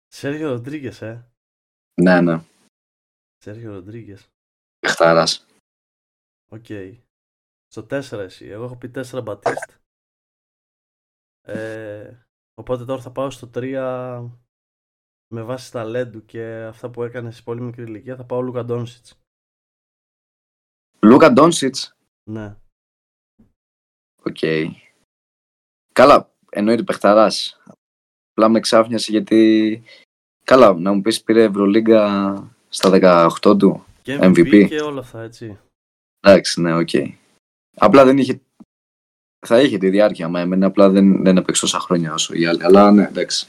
[SPEAKER 1] Σέργιο Ροντρίγκες, ε.
[SPEAKER 2] Ναι, ναι,
[SPEAKER 1] Σέργιο Ροντρίγκες.
[SPEAKER 2] Παιχταράς.
[SPEAKER 1] Οκ. Στο 4 εσύ. Εγώ έχω πει 4 Μπατίστ. Ε, οπότε τώρα θα πάω στο 3 με βάση ταλέντου και αυτά που έκανε σε πολύ μικρή ηλικία. Θα πάω Λούκα Ντόνσιτς.
[SPEAKER 2] Λούκα Ντόνσιτς.
[SPEAKER 1] Ναι.
[SPEAKER 2] Οκ. Καλά, εννοείται παιχταράς. Απλά με ξάφνιασε γιατί... Καλά, να μου πεις πήρε Ευρωλίγκα στα 18 του.
[SPEAKER 1] Και
[SPEAKER 2] MVP.
[SPEAKER 1] MVP και όλα αυτά, έτσι.
[SPEAKER 2] Εντάξει, ναι, οκ. Απλά δεν είχε... Θα είχε τη διάρκεια για μένα, απλά δεν, δεν έπαιξε τόσα χρόνια όσο οι άλλοι. Αλλά ναι, εντάξει.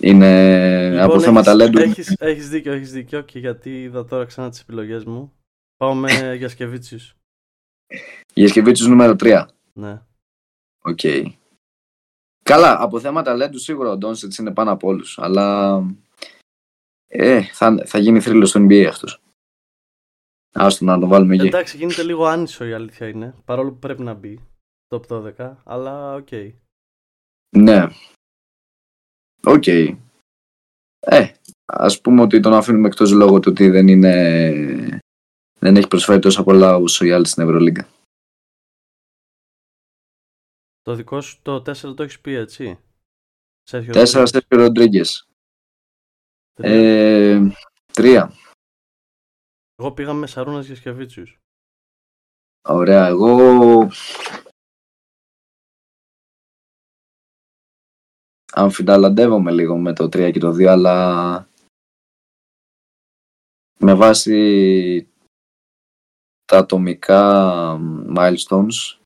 [SPEAKER 2] Είναι από θέμα
[SPEAKER 1] έχεις,
[SPEAKER 2] ταλέντου.
[SPEAKER 1] Έχεις, έχεις δίκιο, έχεις δίκιο και γιατί είδα τώρα ξανά τις επιλογές μου. Πάω με Γιασικεβίτσιους.
[SPEAKER 2] Γιασικεβίτσιους νούμερο 3.
[SPEAKER 1] Ναι.
[SPEAKER 2] Οκ. Καλά, από θέμα ταλέντου σίγουρα ο Ντόνσιτς είναι πάνω από όλους. Αλλά ε, θα, θα γίνει θρύλος στο NBA αυτός. Άστο να το βάλουμε εκεί.
[SPEAKER 1] Εντάξει, γίνεται λίγο άνισο η αλήθεια είναι. Παρόλο που πρέπει να μπει top 12, αλλά οκ.
[SPEAKER 2] Ναι. Οκ. Ε, ας πούμε ότι τον αφήνουμε εκτός λόγω του ότι δεν είναι... Δεν έχει προσφέρει τόσα πολλά όσο οι άλλοι στην Ευρωλίγκα.
[SPEAKER 1] Το δικό σου το 4 το έχεις πει, έτσι; Σέρχιο
[SPEAKER 2] Τέσσερα Σέρχιο Ροντρίγκες. Ε, τρία.
[SPEAKER 1] Εγώ πήγα με Σαρούνας Γιασκεβίτσιους.
[SPEAKER 2] Ωραία. Εγώ αμφιταλαντεύομαι λίγο με το 3 και το 2, αλλά με βάση τα ατομικά milestones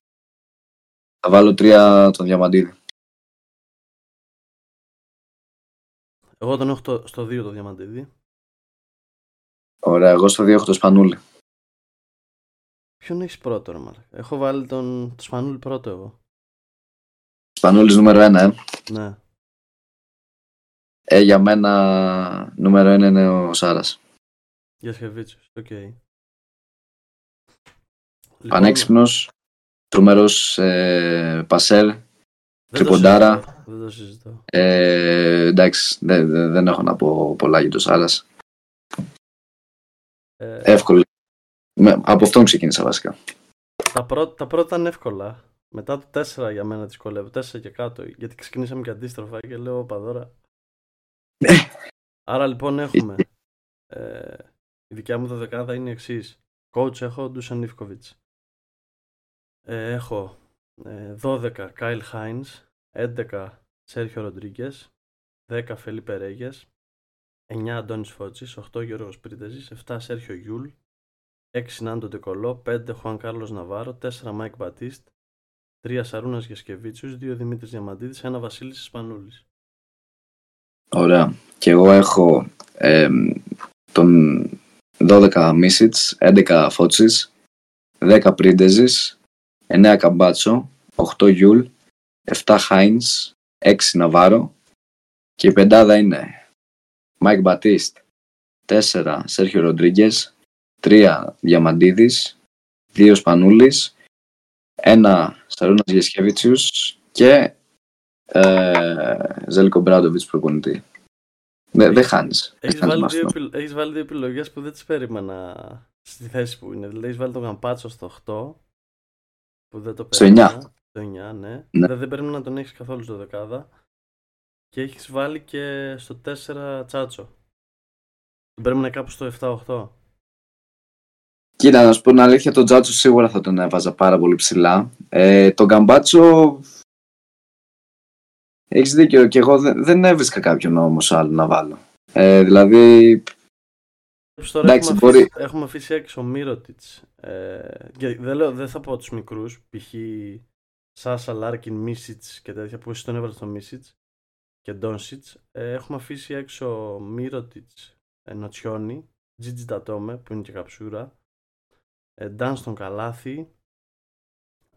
[SPEAKER 2] θα βάλω 3 τον Διαμαντίδη.
[SPEAKER 1] Εγώ τον έχω το- στο 2 το Διαμαντίδη.
[SPEAKER 2] Ωραία, εγώ στο 2 έχω το Σπανούλη.
[SPEAKER 1] Ποιον έχεις πρώτο, ρε μαλάκα; Έχω βάλει τον το Σπανούλη πρώτο εγώ.
[SPEAKER 2] Σπανούλης νούμερο 1, ε.
[SPEAKER 1] Ναι.
[SPEAKER 2] Ε. Για μένα νούμερο 1 είναι ο Σάρας.
[SPEAKER 1] Γιασικεβίτσιους, οκ. Λοιπόν,
[SPEAKER 2] Πανέξυπνος, τρομερός ε, πασέρ,
[SPEAKER 1] δεν το
[SPEAKER 2] τριποντάρα.
[SPEAKER 1] συζητώ, Δεν το συζητώ.
[SPEAKER 2] Ε, εντάξει, δεν, δεν- δεν έχω να πω πολλά για το Σάρας.
[SPEAKER 1] Ε,
[SPEAKER 2] Εύκολο. Με, από αυτόν ξεκίνησα βασικά.
[SPEAKER 1] τα, πρώτα, τα πρώτα ήταν εύκολα. Μετά το 4 για μένα δυσκολεύω. 4 και κάτω. Γιατί ξεκινήσαμε και αντίστροφα και λέω παδόρα. Άρα λοιπόν έχουμε. Ε, η δικιά μου δεκάδα είναι η εξής. Coach έχω Ντούσαν Ιφκοβιτς. Ε, έχω ε, 12 Κάιλ Χάινς, 11 Σέρχιο Ροντρίγκες, 10 Φελίπε Ρέγιες, 9 Αντώνης Φώτσης, 8 Γιώργος Πρίντεζης, 7 Σέρχιο Γιούλ, 6 Νάντο Ντεκολό, 5 Χουάν Κάρλος Ναβάρο, 4 Μάικ Μπατίστ, 3 Σαρούνας Γιασικεβίτσιους, 2 Δημήτρης Διαμαντίδης, 1 Βασίλης Σπανούλης.
[SPEAKER 2] Ωραία. Και εγώ έχω εμ, τον 12 Μίσιτς, 11 Φώτσης, 10 Πρίντεζης, 9 Καμπάτσο, 8 Γιούλ, 7 Χάινς, 6 Ναβάρο και η πεντάδα είναι Μάικ Μπατίστ, 4 Σέρχιο Ροντρίγκες, 3 Διαμαντίδης, 2 Σπανούλης, 1 Σαρούνας Γιασικεβίτσιους και ε, Ζέλικο Μπράντοβιτς προπονητή. Δεν δεν χάνεις. Δεν
[SPEAKER 1] Έχεις
[SPEAKER 2] χάνεις
[SPEAKER 1] βάλει,
[SPEAKER 2] με
[SPEAKER 1] δύο,
[SPEAKER 2] αυτό.
[SPEAKER 1] επιλ- έχεις βάλει δύο επιλογές που δεν τις περίμενα στη θέση που είναι. Δηλαδή έχεις βάλει τον Καμπάτσο στο 8 που δεν το
[SPEAKER 2] Στο
[SPEAKER 1] περίμενα.
[SPEAKER 2] 9.
[SPEAKER 1] Στο 9, ναι.
[SPEAKER 2] Ναι.
[SPEAKER 1] Δεν, δεν περίμενα να τον έχεις καθόλου στο δεκάδα. Και έχεις βάλει και στο 4 Τσάτσο. Τον περίμενα κάπου στο 7-8.
[SPEAKER 2] Κοίτα, να σου πω την αλήθεια, τον Τζάτσο σίγουρα θα τον έβαζα πάρα πολύ ψηλά. Ε, τον Καμπάτσο. Έχεις δίκιο, και εγώ δεν, δεν έβρισκα κάποιον όμως άλλο να βάλω. Ε, δηλαδή,
[SPEAKER 1] Τώρα
[SPEAKER 2] Εντάξει,
[SPEAKER 1] έχουμε,
[SPEAKER 2] μπορεί-
[SPEAKER 1] αφήσει, έχουμε αφήσει έξω Μίροτιτς. Ε, και δεν, λέω, δεν θα πω τους μικρούς, π.χ. Σάσα, Λάρκιν, Μίσιτς και τέτοια που εσύ τον έβαλες στο Μίσιτς και Ντόνσιτς. Ε, έχουμε αφήσει έξω Μίροτιτς, ε, Νοτσιόνι, Τζίτζι Ντατόμε που είναι και καψούρα, ε, Ντάνστον, Καλάθη,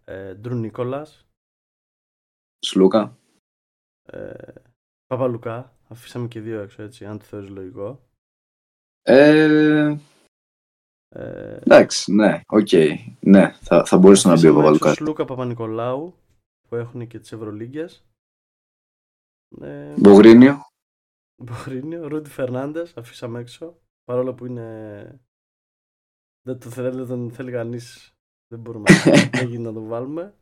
[SPEAKER 1] ε, Ντρου Νίκολας,
[SPEAKER 2] Σλούκα.
[SPEAKER 1] Ε, Παπαλουκά. Αφήσαμε και δύο έξω έτσι, αν το θεωρείς λογικό.
[SPEAKER 2] Ε,
[SPEAKER 1] Ε,
[SPEAKER 2] εντάξει, ναι, οκ. Ναι, θα, θα μπορούσε να μπει ο
[SPEAKER 1] Αφήσαμε έξω
[SPEAKER 2] Παπαλουκά.
[SPEAKER 1] Σλούκα Παπανικολάου που έχουν και τις Ευρωλίγκες. Ε,
[SPEAKER 2] Μπογρίνιο.
[SPEAKER 1] Μπορίνιο, Ρούντι Φερνάντεθ αφήσαμε έξω παρόλο που είναι δεν, το, θέλει- δεν τον θέλει κανείς Δεν μπορούμε να, γίνει να το βάλουμε.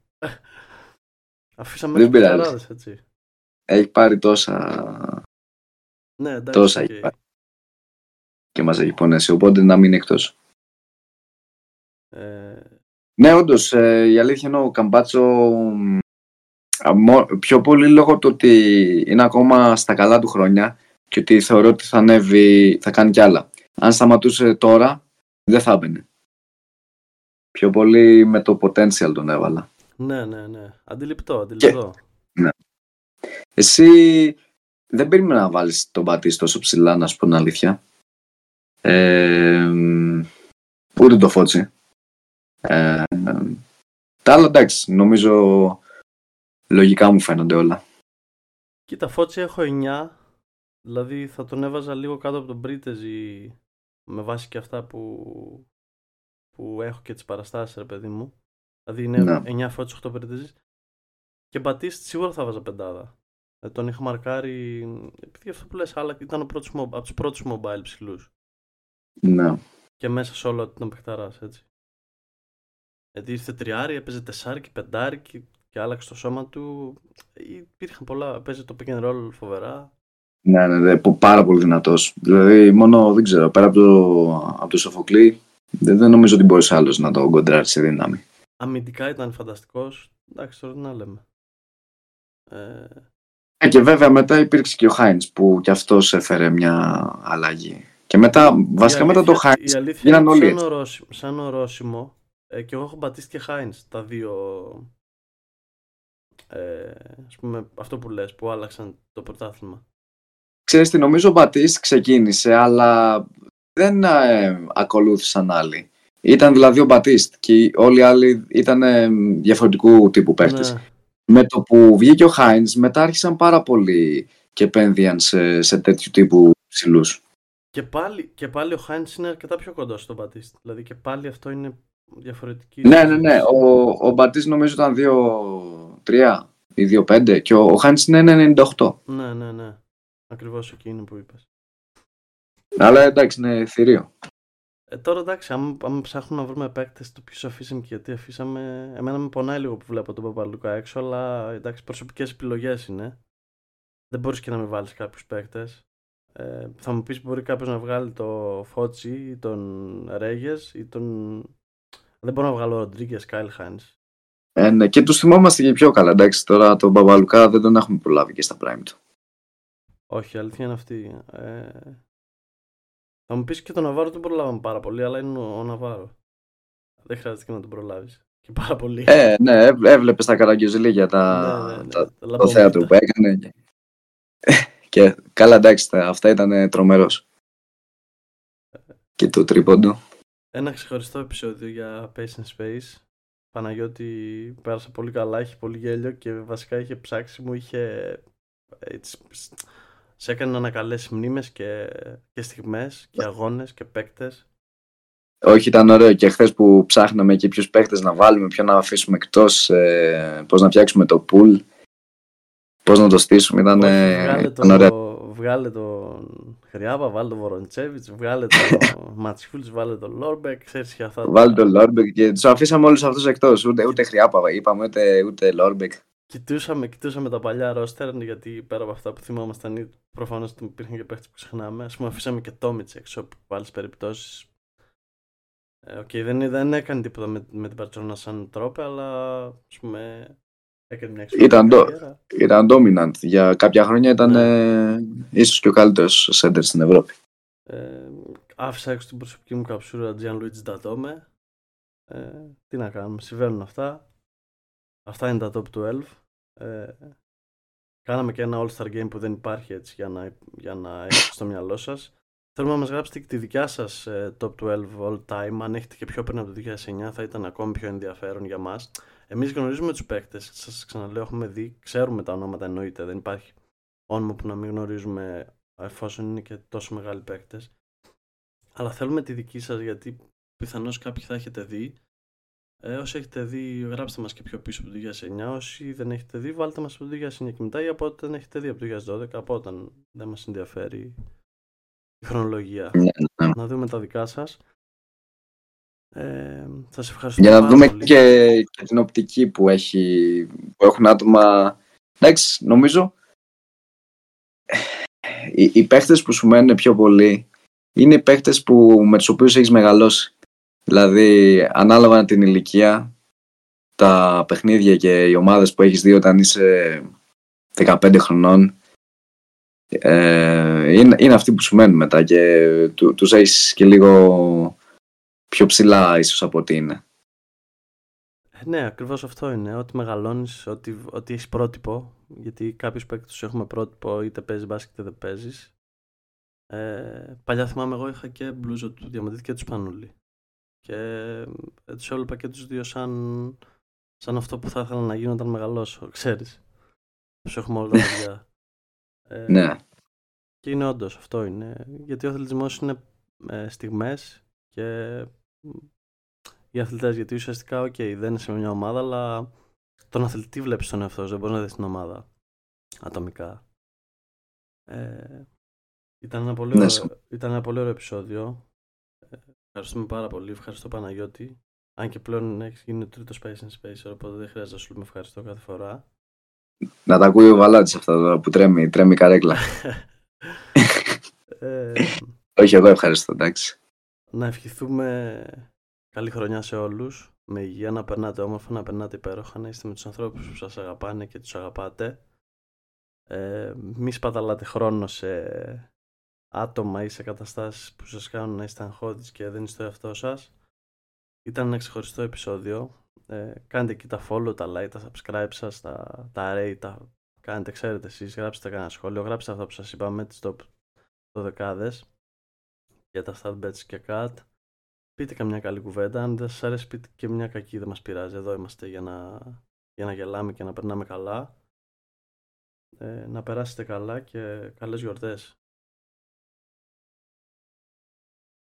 [SPEAKER 1] Αφήσαμε
[SPEAKER 2] Δεν
[SPEAKER 1] τους
[SPEAKER 2] πειράζει.
[SPEAKER 1] παιχταράδες, έτσι.
[SPEAKER 2] Έχει πάρει τόσα
[SPEAKER 1] Ναι, εντάξει.
[SPEAKER 2] Τόσα
[SPEAKER 1] οκ.
[SPEAKER 2] έχει πάρει. και μας έχει πονέσει, οπότε να μείνει εκτός.
[SPEAKER 1] Ε,
[SPEAKER 2] Ναι, όντως, η αλήθεια είναι ο Καμπάτσο μ, α, μο- πιο πολύ λόγω του ότι είναι ακόμα στα καλά του χρόνια και ότι θεωρώ ότι θα ανέβει, θα κάνει κι άλλα. Αν σταματούσε τώρα, δεν θα έμπαινε. Πιο πολύ με το potential τον έβαλα.
[SPEAKER 1] ναι, ναι, ναι. Αντιληπτό, αντιληπτό.
[SPEAKER 2] Εσύ δεν περίμενα να βάλεις τον Μπατίσ τόσο ψηλά, να σου πω την αλήθεια. Ε, μ, ούτε το Φώτσι. Ε, τα άλλα εντάξει, νομίζω λογικά μου φαίνονται όλα.
[SPEAKER 1] Κοίτα, φώτσι έχω 9. Δηλαδή θα τον έβαζα λίγο κάτω από τον Πρίτεζι με βάση και αυτά που, που έχω και τις παραστάσεις, ρε παιδί μου. Δηλαδή είναι
[SPEAKER 2] Ναι.
[SPEAKER 1] 9 φώτσι, 8 Πρίτεζις. Και Μπατίστ σίγουρα θα βάζα πεντάδα. Ε, τον είχα μαρκάρει, επειδή αυτό που λες, αλλά ήταν ο πρώτος, mo- από τους πρώτους mobile ψηλούς.
[SPEAKER 2] Ναι.
[SPEAKER 1] Και μέσα σε όλο ήταν παιχταράς, έτσι. Γιατί ήρθε τριάρι, έπαιζε τεσσάρι και πεντάρι και, και άλλαξε το σώμα του. Υπήρχαν πολλά, παίζει το pick and roll φοβερά.
[SPEAKER 2] Ναι, ναι, ναι, πο- πάρα πολύ δυνατός. Δηλαδή, μόνο, δεν ξέρω, πέρα από το, από το Σοφοκλή, δεν, δεν νομίζω ότι μπορείς άλλος να το κοντράρεις σε δύναμη.
[SPEAKER 1] Αμυντικά ήταν φανταστικός. Εντάξει, τώρα τι να λέμε. Ε,
[SPEAKER 2] Ε, και βέβαια μετά υπήρξε και ο Χάινς που κι αυτός έφερε μια αλλαγή. Και μετά, βασικά
[SPEAKER 1] η
[SPEAKER 2] μετά το
[SPEAKER 1] αλήθεια-
[SPEAKER 2] Χάινς,
[SPEAKER 1] Η αλήθεια
[SPEAKER 2] γίναν
[SPEAKER 1] είναι
[SPEAKER 2] όλοι
[SPEAKER 1] ότι
[SPEAKER 2] έτσι.
[SPEAKER 1] σαν, ορόσημο, σαν ορόσημο ε, και εγώ έχω μπατίσει και Χάινς τα δύο ε, ας πούμε αυτό που λες που άλλαξαν το πρωτάθλημα.
[SPEAKER 2] Ξέρεις τι, νομίζω ο Μπατίστ ξεκίνησε, αλλά δεν ε, ακολούθησαν άλλοι. Ήταν δηλαδή ο Μπατίστ και όλοι οι άλλοι ήταν ε, διαφορετικού τύπου παίχτες.
[SPEAKER 1] Ναι.
[SPEAKER 2] Με το που βγήκε ο Χάινς, μετά άρχισαν πάρα πολύ και επένδυαν σε, σε τέτοιου τύπου ψηλούς.
[SPEAKER 1] Και πάλι, και πάλι ο Χάινς είναι αρκετά πιο κοντά στον Μπατίστ. Δηλαδή και πάλι αυτό είναι διαφορετική.
[SPEAKER 2] Ναι, ναι, ναι. Ο, ο Μπατίστ νομίζω ήταν 2-3 ή 2-5 και ο, ο Χάινς είναι 1-98.
[SPEAKER 1] Ναι, ναι, ναι. Ακριβώς εκείνο που είπες.
[SPEAKER 2] Αλλά εντάξει, είναι θηρίο.
[SPEAKER 1] Ε, τώρα εντάξει, αν, αν ψάχνουμε να βρούμε παίκτες το ποιο αφήσαμε και γιατί αφήσαμε. Εμένα με πονάει λίγο που βλέπω τον Παπαλούκα έξω, αλλά εντάξει, προσωπικές επιλογές είναι. Δεν μπορείς και να μην βάλεις κάποιους παίκτες. Ε, θα μου πεις μπορεί κάποιος να βγάλει το Φότσι ή τον Ρέγες ή τον. Δεν μπορώ να βγάλω Ροντρίγκες, Κάιλ Χάινς.
[SPEAKER 2] Ε, ναι, και τους θυμόμαστε και πιο καλά. Εντάξει, τώρα τον Μπαμπαλουκά δεν τον έχουμε προλάβει και στα prime του.
[SPEAKER 1] Όχι, η αλήθεια είναι αυτή. Ε, θα μου πεις και τον Ναβάρο τον προλάβαμε πάρα πολύ, αλλά είναι ο, ο Ναβάρο. Δεν χρειάζεται και να τον προλάβεις. Και πάρα πολύ.
[SPEAKER 2] Ε, ναι, έβλεπες τα καραγκιόζηλια τα,
[SPEAKER 1] Ναι, ναι, ναι,
[SPEAKER 2] τα,
[SPEAKER 1] τα
[SPEAKER 2] το
[SPEAKER 1] λαμπομίτα.
[SPEAKER 2] θέατρο που έκανε. Και, και καλά, εντάξει, τα- αυτά ήταν τρομερός. Και το τρίποντο.
[SPEAKER 1] Ένα ξεχωριστό επεισόδιο για Pace and Space. Παναγιώτη πέρασα πολύ καλά, είχε πολύ γέλιο και βασικά είχε ψάξει μου, είχε έτσι, σε έκανε να ανακαλέσεις μνήμες και, και στιγμές και αγώνες και παίκτες.
[SPEAKER 2] Όχι, ήταν ωραίο και χθες που ψάχναμε και ποιους παίχτε να βάλουμε, ποιο να αφήσουμε εκτός, ε, πώς να φτιάξουμε το pool, πώς να το στήσουμε. Ήταν,
[SPEAKER 1] Όχι,
[SPEAKER 2] ε,
[SPEAKER 1] βγάλε,
[SPEAKER 2] ήταν ωραίο.
[SPEAKER 1] το, βγάλε τον Χριάπα, βάλε τον Βοροντσέβιτς, βγάλε τον Ματσιούλης, βάλε τον Λόρμπεκ, ξέρεις για αυτά. τα-
[SPEAKER 2] Βάλει τον Λόρμπεκ και τους αφήσαμε όλους αυτούς εκτός. Ούτε, ούτε Χριάπα είπαμε, ούτε, ούτε Λόρμπεκ.
[SPEAKER 1] Κοιτούσαμε, κοιτούσαμε τα παλιά ρόστερ γιατί πέρα από αυτά που θυμόμασταν προφανώς υπήρχαν και παίχτες που ξεχνάμε. Ας πούμε αφήσαμε και Τόμιτς έξω από άλλες περιπτώσεις. Ε, Οκ, δεν, δεν έκανε τίποτα με, με την Μπαρτσελόνα σαν τρόπο, αλλά ας πούμε έκανε μια
[SPEAKER 2] Ήταν το-
[SPEAKER 1] καριέρα.
[SPEAKER 2] Ήταν dominant. Για κάποια χρόνια ήταν
[SPEAKER 1] Ναι.
[SPEAKER 2] ε, ίσως και ο καλύτερος center στην Ευρώπη.
[SPEAKER 1] Ε, άφησα έξω την προσωπική μου καψούρα Gian Luigi Ντατόμε. Ε, τι να κάνουμε, συμβαίνουν αυτά. Αυτά είναι τα top 12. Ε, κάναμε και ένα All-Star Game που δεν υπάρχει έτσι για να, για να έχετε στο μυαλό σας. Θέλουμε να μας γράψετε και τη δικιά σας ε, top 12 all time. Αν έχετε και πιο πριν από το 2009 θα ήταν ακόμη πιο ενδιαφέρον για μας. Εμείς γνωρίζουμε τους παίκτες, σας ξαναλέω έχουμε δει, ξέρουμε τα ονόματα εννοείται, δεν υπάρχει όνομα που να μην γνωρίζουμε εφόσον είναι και τόσο μεγάλοι παίκτες. Αλλά θέλουμε τη δική σας γιατί πιθανώς κάποιοι θα έχετε δει. Ε, όσοι έχετε δει, γράψτε μας και πιο πίσω από το 2009. Όσοι δεν έχετε δει, βάλτε μας από το 2009 και μετά ή από όταν έχετε δει από το 2012, από όταν δεν μας ενδιαφέρει η χρονολογία.
[SPEAKER 2] Ναι, ναι.
[SPEAKER 1] Να δούμε τα δικά σας. Ε, θα σε ευχαριστώ
[SPEAKER 2] Για να
[SPEAKER 1] πάρα
[SPEAKER 2] δούμε
[SPEAKER 1] πολύ.
[SPEAKER 2] και, και την οπτική που, έχει, που έχουν άτομα. Εντάξει, νομίζω οι, οι παίχτες που σου μένουν πιο πολύ είναι οι παίχτες που, με τους οποίους έχεις μεγαλώσει. Δηλαδή, ανάλογα την ηλικία, τα παιχνίδια και οι ομάδες που έχεις δει όταν είσαι 15 χρονών ε, είναι, είναι αυτοί που σου μένουν μετά και του, τους έχεις και λίγο πιο ψηλά ίσως από ότι είναι.
[SPEAKER 1] Ε, Ναι, ακριβώς αυτό είναι. Ότι μεγαλώνεις, ότι, ότι έχεις πρότυπο. Γιατί κάποιους παίκτες τους έχουμε πρότυπο, είτε παίζεις μπάσκετ είτε δεν παίζεις. Ε, παλιά θυμάμαι εγώ είχα και μπλούζο του Διαμαντήτη και του Σπανούλη. Και ε, τους έβλεπα και τους δύο σαν, σαν αυτό που θα ήθελα να γίνω όταν μεγαλώσω, ξέρεις. Τους έχουμε όλα τα παιδιά. Ε,
[SPEAKER 2] Ναι.
[SPEAKER 1] Και είναι όντως αυτό είναι. Γιατί ο αθλητισμός είναι ε, στιγμές και μ, οι αθλητές. Γιατί ουσιαστικά, οκ, δεν είσαι με μια ομάδα, αλλά τον αθλητή βλέπεις τον εαυτό σου, δεν μπορείς να δεις την ομάδα ατομικά. Ε, ήταν, ένα πολύ
[SPEAKER 2] Ναι,
[SPEAKER 1] ωραίο,
[SPEAKER 2] συμ-
[SPEAKER 1] ήταν ένα πολύ ωραίο επεισόδιο. Ε, ευχαριστούμε πάρα πολύ. Ευχαριστώ Παναγιώτη. Αν και πλέον έχεις γίνει το τρίτος Pace n' Space, οπότε δεν χρειάζεται να σου λέμε ευχαριστώ κάθε φορά.
[SPEAKER 2] Να τα ακούει ο Βαλάτης αυτά τώρα που τρέμει, τρέμει η καρέκλα.
[SPEAKER 1] ε,
[SPEAKER 2] Όχι, εγώ ευχαριστώ, εντάξει.
[SPEAKER 1] να ευχηθούμε καλή χρονιά σε όλους. Με υγεία, να περνάτε όμορφα, να περνάτε υπέροχα, να είστε με τους ανθρώπους που σας αγαπάνε και τους αγαπάτε. Ε, μη σπαταλάτε χρόνο σε άτομα ή σε καταστάσεις που σας κάνουν να είστε αγχώδεις και δεν είστε το εαυτό σας. Ήταν ένα ξεχωριστό επεισόδιο. Ε, κάντε εκεί τα follow, τα like, τα subscribe σας, τα, τα rate, τα κάνετε, ξέρετε εσείς, γράψτε κανένα σχόλιο, γράψτε αυτά που σας είπαμε, τις top 12 για τα start bets και cut. Πείτε καμιά καλή κουβέντα, αν δεν σας αρέσει πείτε και μια κακή, δεν μας πειράζει, εδώ είμαστε για να, για να γελάμε και να περνάμε καλά. Ε, να περάσετε καλά και καλές γιορτές.